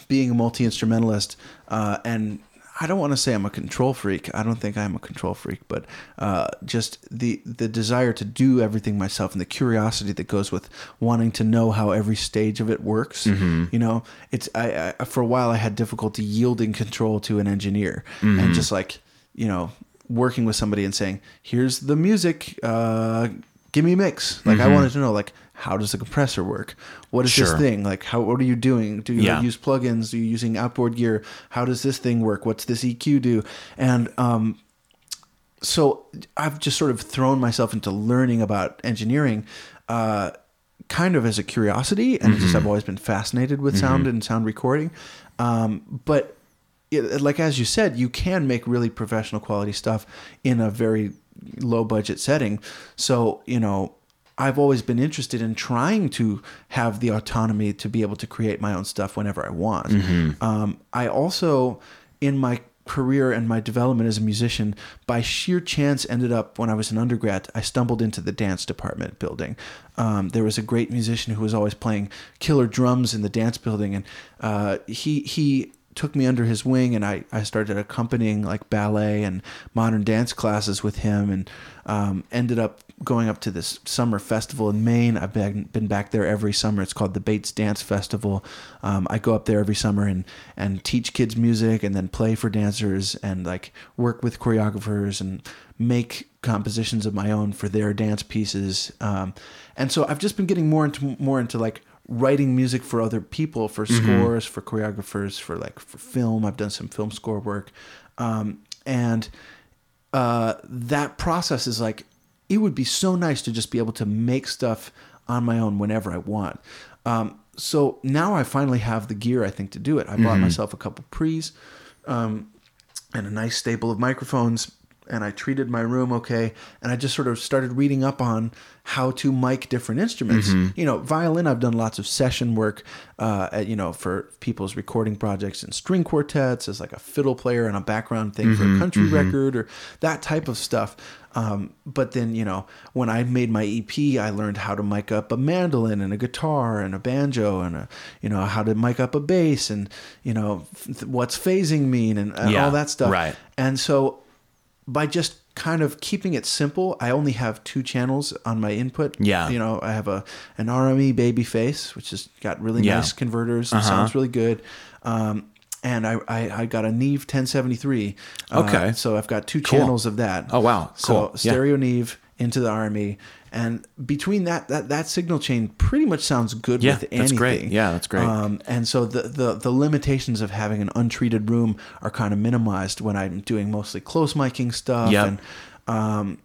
[SPEAKER 2] being a multi instrumentalist, uh, and I don't want to say I'm a control freak. I don't think I'm a control freak, but uh, just the the desire to do everything myself and the curiosity that goes with wanting to know how every stage of it works. You know, it's I, I for a while I had difficulty yielding control to an engineer and just like you know working with somebody and saying, "Here's the music, uh, give me a mix." Like I wanted to know, like, how does the compressor work? What is
[SPEAKER 1] Sure.
[SPEAKER 2] this thing? Like, how what are you doing? Do you
[SPEAKER 1] Yeah.
[SPEAKER 2] use plugins? Are you using outboard gear? How does this thing work? What's this EQ do? And um, so I've just sort of thrown myself into learning about engineering, uh, kind of as a curiosity, and just I've always been fascinated with sound and sound recording. Um, but it, like as you said, you can make really professional quality stuff in a very low budget setting. So you know. I've always been interested in trying to have the autonomy to be able to create my own stuff whenever I want. Um, I also, in my career and my development as a musician, by sheer chance, ended up when I was an undergrad. I stumbled into the dance department building. Um, there was a great musician who was always playing killer drums in the dance building, and uh, he he took me under his wing and I, I started accompanying like ballet and modern dance classes with him and um, ended up going up to this summer festival in Maine. I've been, been back there every summer. It's called the Bates Dance Festival. Um, I go up there every summer and, and teach kids music and then play for dancers and like work with choreographers and make compositions of my own for their dance pieces. Um, and so I've just been getting more into more into like writing music for other people for scores for choreographers for like for film i've done some film score work um, and uh, that process is like it would be so nice to just be able to make stuff on my own whenever i want. Um, so now i finally have the gear i think to do it. I bought myself a couple pre's um, and a nice staple of microphones and I treated my room okay and I just sort of started reading up on how to mic different instruments. You know, violin I've done lots of session work uh at, you know for people's recording projects and string quartets as like a fiddle player and a background thing for a country record or that type of stuff. Um, but then, you know, when I made my EP, I learned how to mic up a mandolin and a guitar and a banjo and a, you know, how to mic up a bass and, you know, f- what's phasing mean and, and
[SPEAKER 1] Yeah,
[SPEAKER 2] all that stuff.
[SPEAKER 1] right.
[SPEAKER 2] And so by just kind of keeping it simple, I only have two channels on my input.
[SPEAKER 1] Yeah.
[SPEAKER 2] You know, I have a an RME Babyface, which has got really
[SPEAKER 1] Yeah.
[SPEAKER 2] nice converters. It
[SPEAKER 1] Uh-huh.
[SPEAKER 2] sounds really good. Um, and I, I, I got a Neve 1073. Uh,
[SPEAKER 1] Okay.
[SPEAKER 2] so I've got two
[SPEAKER 1] Cool.
[SPEAKER 2] channels of that.
[SPEAKER 1] Oh, wow.
[SPEAKER 2] So
[SPEAKER 1] Cool. Yeah.
[SPEAKER 2] stereo Neve into the RME. And between that, that, that signal chain pretty much sounds good
[SPEAKER 1] Yeah,
[SPEAKER 2] with anything.
[SPEAKER 1] that's great. Yeah, that's great.
[SPEAKER 2] Um, and so the, the the limitations of having an untreated room are kind of minimized when I'm doing mostly close miking stuff.
[SPEAKER 1] Yep.
[SPEAKER 2] And um,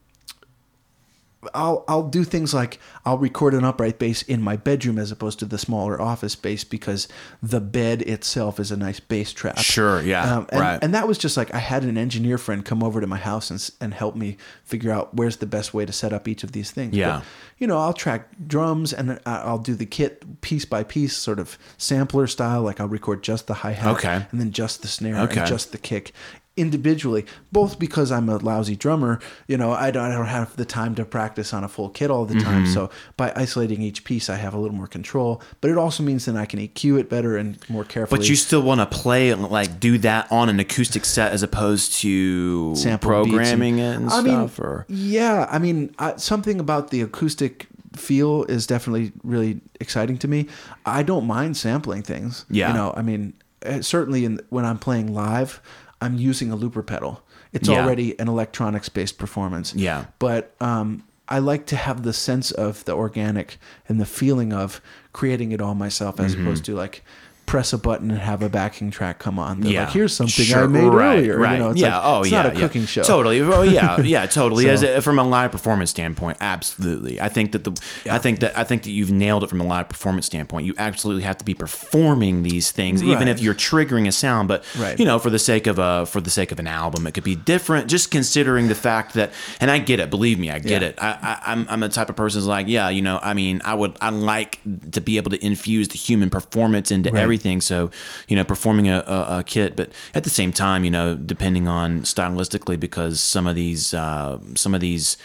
[SPEAKER 2] I'll I'll do things like I'll record an upright bass in my bedroom as opposed to the smaller office space because the bed itself is a nice bass trap.
[SPEAKER 1] Sure, yeah,
[SPEAKER 2] Um, and,
[SPEAKER 1] right.
[SPEAKER 2] and that was just like I had an engineer friend come over to my house and and help me figure out where's the best way to set up each of these things.
[SPEAKER 1] Yeah.
[SPEAKER 2] But, you know, I'll track drums and I- I'll do the kit piece by piece, sort of sampler style. Like I'll record just the hi hat,
[SPEAKER 1] Okay.
[SPEAKER 2] and then just the snare
[SPEAKER 1] Okay.
[SPEAKER 2] and just the kick individually. Both because I'm a lousy drummer, you know, I don't, I don't have the time to practice on a full kit all the
[SPEAKER 1] Mm-hmm.
[SPEAKER 2] time. So by isolating each piece, I have a little more control. But it also means that I can EQ it better and more carefully.
[SPEAKER 1] But you still want to play like do that on an acoustic set as opposed to
[SPEAKER 2] sample
[SPEAKER 1] programming
[SPEAKER 2] beats
[SPEAKER 1] it and
[SPEAKER 2] I mean,
[SPEAKER 1] stuff. or
[SPEAKER 2] yeah, I mean, something about the acoustic feel is definitely really exciting to me. I don't mind sampling things.
[SPEAKER 1] Yeah.
[SPEAKER 2] you know, I mean, uh, certainly in, when I'm playing live, I'm using a looper pedal. It's
[SPEAKER 1] Yeah.
[SPEAKER 2] already an electronics based performance.
[SPEAKER 1] Yeah.
[SPEAKER 2] but um, I like to have the sense of the organic and the feeling of creating it all myself, as
[SPEAKER 1] Mm-hmm.
[SPEAKER 2] opposed to like press a button and have a backing track come on. They're
[SPEAKER 1] yeah,
[SPEAKER 2] like, here's something I
[SPEAKER 1] Sure,
[SPEAKER 2] made
[SPEAKER 1] right,
[SPEAKER 2] earlier.
[SPEAKER 1] Right.
[SPEAKER 2] You know, it's
[SPEAKER 1] yeah.
[SPEAKER 2] like,
[SPEAKER 1] oh,
[SPEAKER 2] it's
[SPEAKER 1] yeah.
[SPEAKER 2] not a
[SPEAKER 1] yeah.
[SPEAKER 2] cooking show.
[SPEAKER 1] Totally. Oh, yeah. Yeah. Totally.
[SPEAKER 2] So-
[SPEAKER 1] As a, from a live performance standpoint, absolutely. I think that the. I think that I think that you've nailed it from a live performance standpoint. You absolutely have to be performing these things, even
[SPEAKER 2] Right.
[SPEAKER 1] if you're triggering a sound. But
[SPEAKER 2] Right.
[SPEAKER 1] you know, for the sake of a for the sake of an album, it could be different. Just considering the fact that, and I get it. Believe me, I get
[SPEAKER 2] Yeah.
[SPEAKER 1] it. I, I, I'm I'm the type of person who's like, yeah, you know, I mean, I would I like to be able to infuse the human performance into
[SPEAKER 2] Right.
[SPEAKER 1] everything. So, you know, performing a, a, a kit, but at the same time, you know, depending on stylistically, because some of these uh, some of these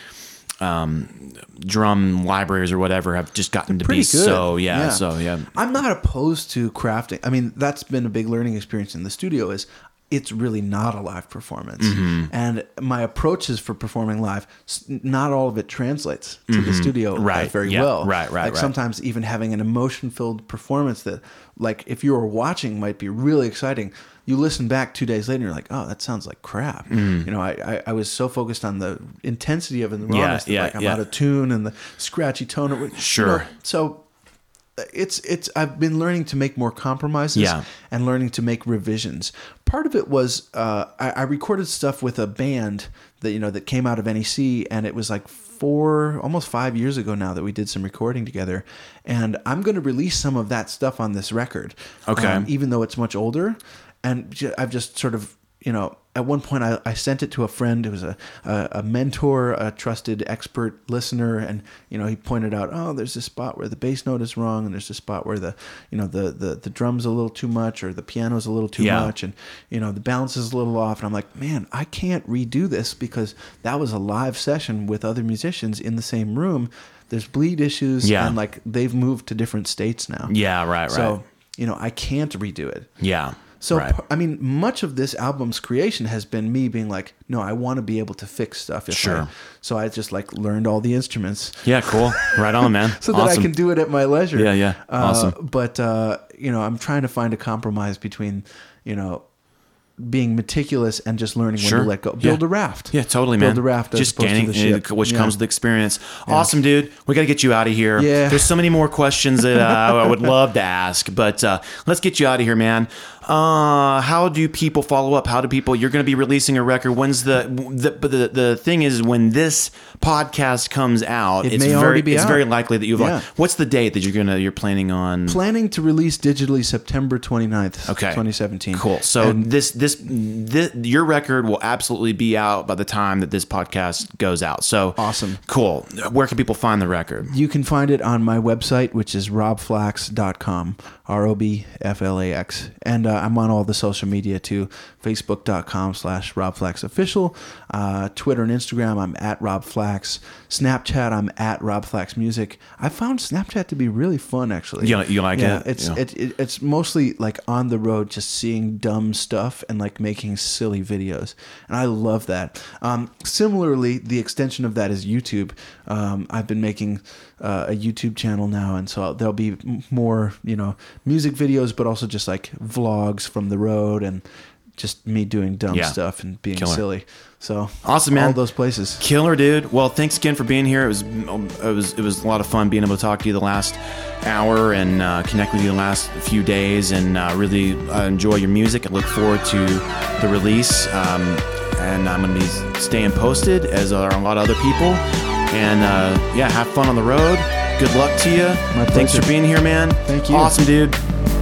[SPEAKER 1] um, drum libraries or whatever have just gotten to be
[SPEAKER 2] good.
[SPEAKER 1] so yeah, so yeah.
[SPEAKER 2] I'm not opposed to crafting. I mean, that's been a big learning experience in the studio. Is it's really not a live performance,
[SPEAKER 1] Mm-hmm.
[SPEAKER 2] and my approaches for performing live, not all of it translates to the studio
[SPEAKER 1] Mm-hmm. Right.
[SPEAKER 2] very
[SPEAKER 1] Yeah.
[SPEAKER 2] well.
[SPEAKER 1] Right, right,
[SPEAKER 2] Like
[SPEAKER 1] right.
[SPEAKER 2] sometimes even having an emotion-filled performance that, like, if you were watching, might be really exciting. You listen back two days later, and you're like, "Oh, that sounds like crap." You know, I, I I was so focused on the intensity of it and the
[SPEAKER 1] Mm-hmm. Yeah,
[SPEAKER 2] rawness that
[SPEAKER 1] yeah,
[SPEAKER 2] like I'm
[SPEAKER 1] yeah.
[SPEAKER 2] out of tune and the scratchy tone. of it. You
[SPEAKER 1] Sure.
[SPEAKER 2] know, so it's it's I've been learning to make more compromises
[SPEAKER 1] Yeah.
[SPEAKER 2] and learning to make revisions. Part of it was uh, I, I recorded stuff with a band that you know that came out of NEC, and it was like four almost five years ago now that we did some recording together, and I'm going to release some of that stuff on this record. um,
[SPEAKER 1] Okay.
[SPEAKER 2] even though it's much older, and I've just sort of you know at one point I, I sent it to a friend who was a, a, a mentor a trusted expert listener and you know he pointed out oh there's this spot where the bass note is wrong and there's this spot where the you know the the, the drums a little too much or the piano's a little too
[SPEAKER 1] Yeah.
[SPEAKER 2] much and you know the balance is a little off and i'm like man i can't redo this because that was a live session with other musicians in the same room there's bleed issues
[SPEAKER 1] Yeah.
[SPEAKER 2] and like they've moved to different states now
[SPEAKER 1] Yeah, right, right.
[SPEAKER 2] so you know i can't redo it
[SPEAKER 1] yeah.
[SPEAKER 2] So
[SPEAKER 1] Right.
[SPEAKER 2] I mean, much of this album's creation has been me being like, no, I want to be able to fix stuff. If
[SPEAKER 1] Sure.
[SPEAKER 2] I, so I just like learned all the instruments
[SPEAKER 1] Yeah, cool. Right on, man.
[SPEAKER 2] so that I can do it at my leisure.
[SPEAKER 1] Yeah, yeah.
[SPEAKER 2] Uh,
[SPEAKER 1] Awesome.
[SPEAKER 2] But uh, you know, I'm trying to find a compromise between, you know, being meticulous and just learning
[SPEAKER 1] Sure.
[SPEAKER 2] when to let go. Build
[SPEAKER 1] Yeah.
[SPEAKER 2] a raft.
[SPEAKER 1] Yeah, totally, man.
[SPEAKER 2] Build a raft
[SPEAKER 1] Just gaining, uh, which
[SPEAKER 2] Yeah.
[SPEAKER 1] comes with experience. Awesome, dude. We got to get you out of here.
[SPEAKER 2] Yeah.
[SPEAKER 1] There's so many more questions that uh, I would love to ask, but uh, let's get you out of here, man. Uh, how do people follow up? How do people? You're going to be releasing a record. When's the the but the the thing is when this podcast comes out,
[SPEAKER 2] It
[SPEAKER 1] it's
[SPEAKER 2] may
[SPEAKER 1] very
[SPEAKER 2] already be
[SPEAKER 1] it's
[SPEAKER 2] out.
[SPEAKER 1] very likely that you've.
[SPEAKER 2] Yeah.
[SPEAKER 1] What's the date that you're gonna you're planning on?
[SPEAKER 2] Planning to release digitally September 29th,
[SPEAKER 1] Okay.
[SPEAKER 2] 2017.
[SPEAKER 1] Cool. So
[SPEAKER 2] And
[SPEAKER 1] this, this this your record will absolutely be out by the time that this podcast goes out. So
[SPEAKER 2] Awesome.
[SPEAKER 1] Cool. Where can people find the record?
[SPEAKER 2] you can find it on my website, which is robflax.com, R O B F L A X. And uh, I'm on all the social media too facebook.com slash robflaxofficial, uh, Twitter and Instagram, I'm at robflax, Snapchat, I'm at robflaxmusic. I found Snapchat to be really fun, actually.
[SPEAKER 1] You- you like
[SPEAKER 2] yeah,
[SPEAKER 1] it?
[SPEAKER 2] It's,
[SPEAKER 1] Yeah.
[SPEAKER 2] it, it, it's mostly like on the road, just seeing dumb stuff and like making silly videos. And I love that. Um, similarly, the extension of that is YouTube. Um, I've been making uh, a YouTube channel now, and so there'll be more, you know, music videos, but also just like vlogs from the road and just me doing dumb
[SPEAKER 1] Yeah.
[SPEAKER 2] stuff and being
[SPEAKER 1] Killer.
[SPEAKER 2] silly. So
[SPEAKER 1] Awesome, man.
[SPEAKER 2] All those places.
[SPEAKER 1] Killer, dude. Well, thanks again for being here. It was it was it was a lot of fun being able to talk to you the last hour and uh, connect with you the last few days, and uh, really uh, enjoy your music. I look forward to the release, um, and I'm going to be staying posted as are a lot of other people. And uh, yeah, have fun on the road. Good luck to you. Thanks
[SPEAKER 2] pleasure.
[SPEAKER 1] for being here, man.
[SPEAKER 2] Thank you.
[SPEAKER 1] Awesome, dude.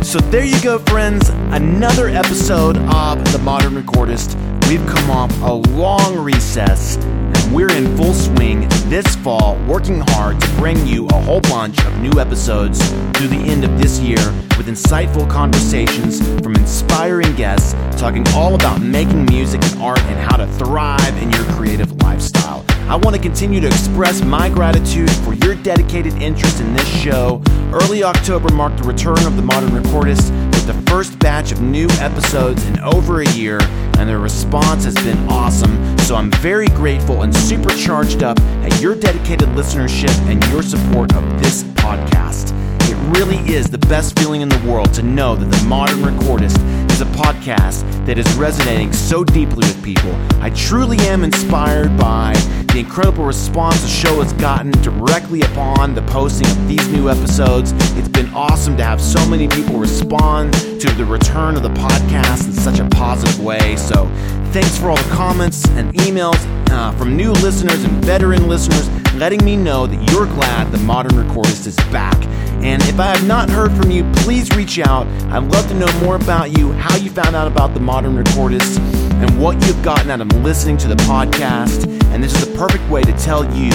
[SPEAKER 1] So there you go, friends. Another episode of The Modern Recordist. We've come off a long recess, and we're in full swing this fall, working hard to bring you a whole bunch of new episodes through the end of this year with insightful conversations from inspiring guests talking all about making music and art and how to thrive in your creative lifestyle. I want to continue to express my gratitude for your dedicated interest in this show. Early October marked the return of the Modern Recordist the first batch of new episodes in over a year, and the response has been awesome. So I'm very grateful and super charged up at your dedicated listenership and your support of this podcast. It really is the best feeling in the world to know that the Modern Recordist is a podcast that is resonating so deeply with people. I truly am inspired by the incredible response the show has gotten directly upon the posting of these new episodes. It's been awesome to have so many people respond to the return of the podcast in such a positive way. So, thanks for all the comments and emails uh, from new listeners and veteran listeners letting me know that you're glad the Modern Recordist is back. And if I have not heard from you, please reach out. I'd love to know more about you, how you found out about the Modern Recordist, and what you've gotten out of listening to the podcast. And this is the perfect way to tell you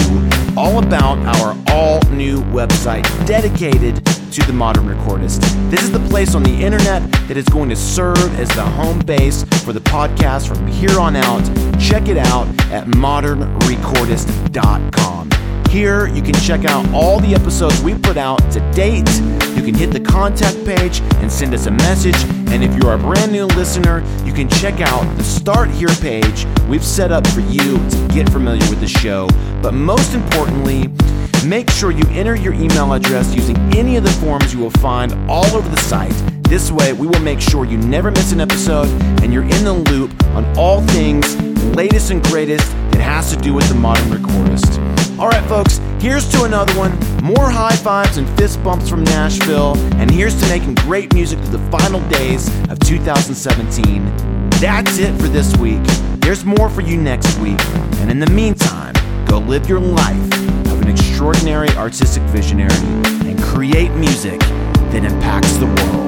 [SPEAKER 1] all about our all new website dedicated to the Modern Recordist. This is the place on the internet that is going to serve as the home base for the podcast from here on out. Check it out at modernrecordist.com. Here, you can check out all the episodes we put out to date. You can hit the contact page and send us a message. And if you're a brand new listener, you can check out the Start Here page we've set up for you to get familiar with the show. But most importantly, make sure you enter your email address using any of the forms you will find all over the site. This way, we will make sure you never miss an episode and you're in the loop on all things latest and greatest that has to do with the modern recordist. All right, folks, here's to another one. More high fives and fist bumps from Nashville, and here's to making great music through the final days of 2017. That's it for this week. There's more for you next week, and in the meantime, go live your life an extraordinary artistic visionary and create music that impacts the world.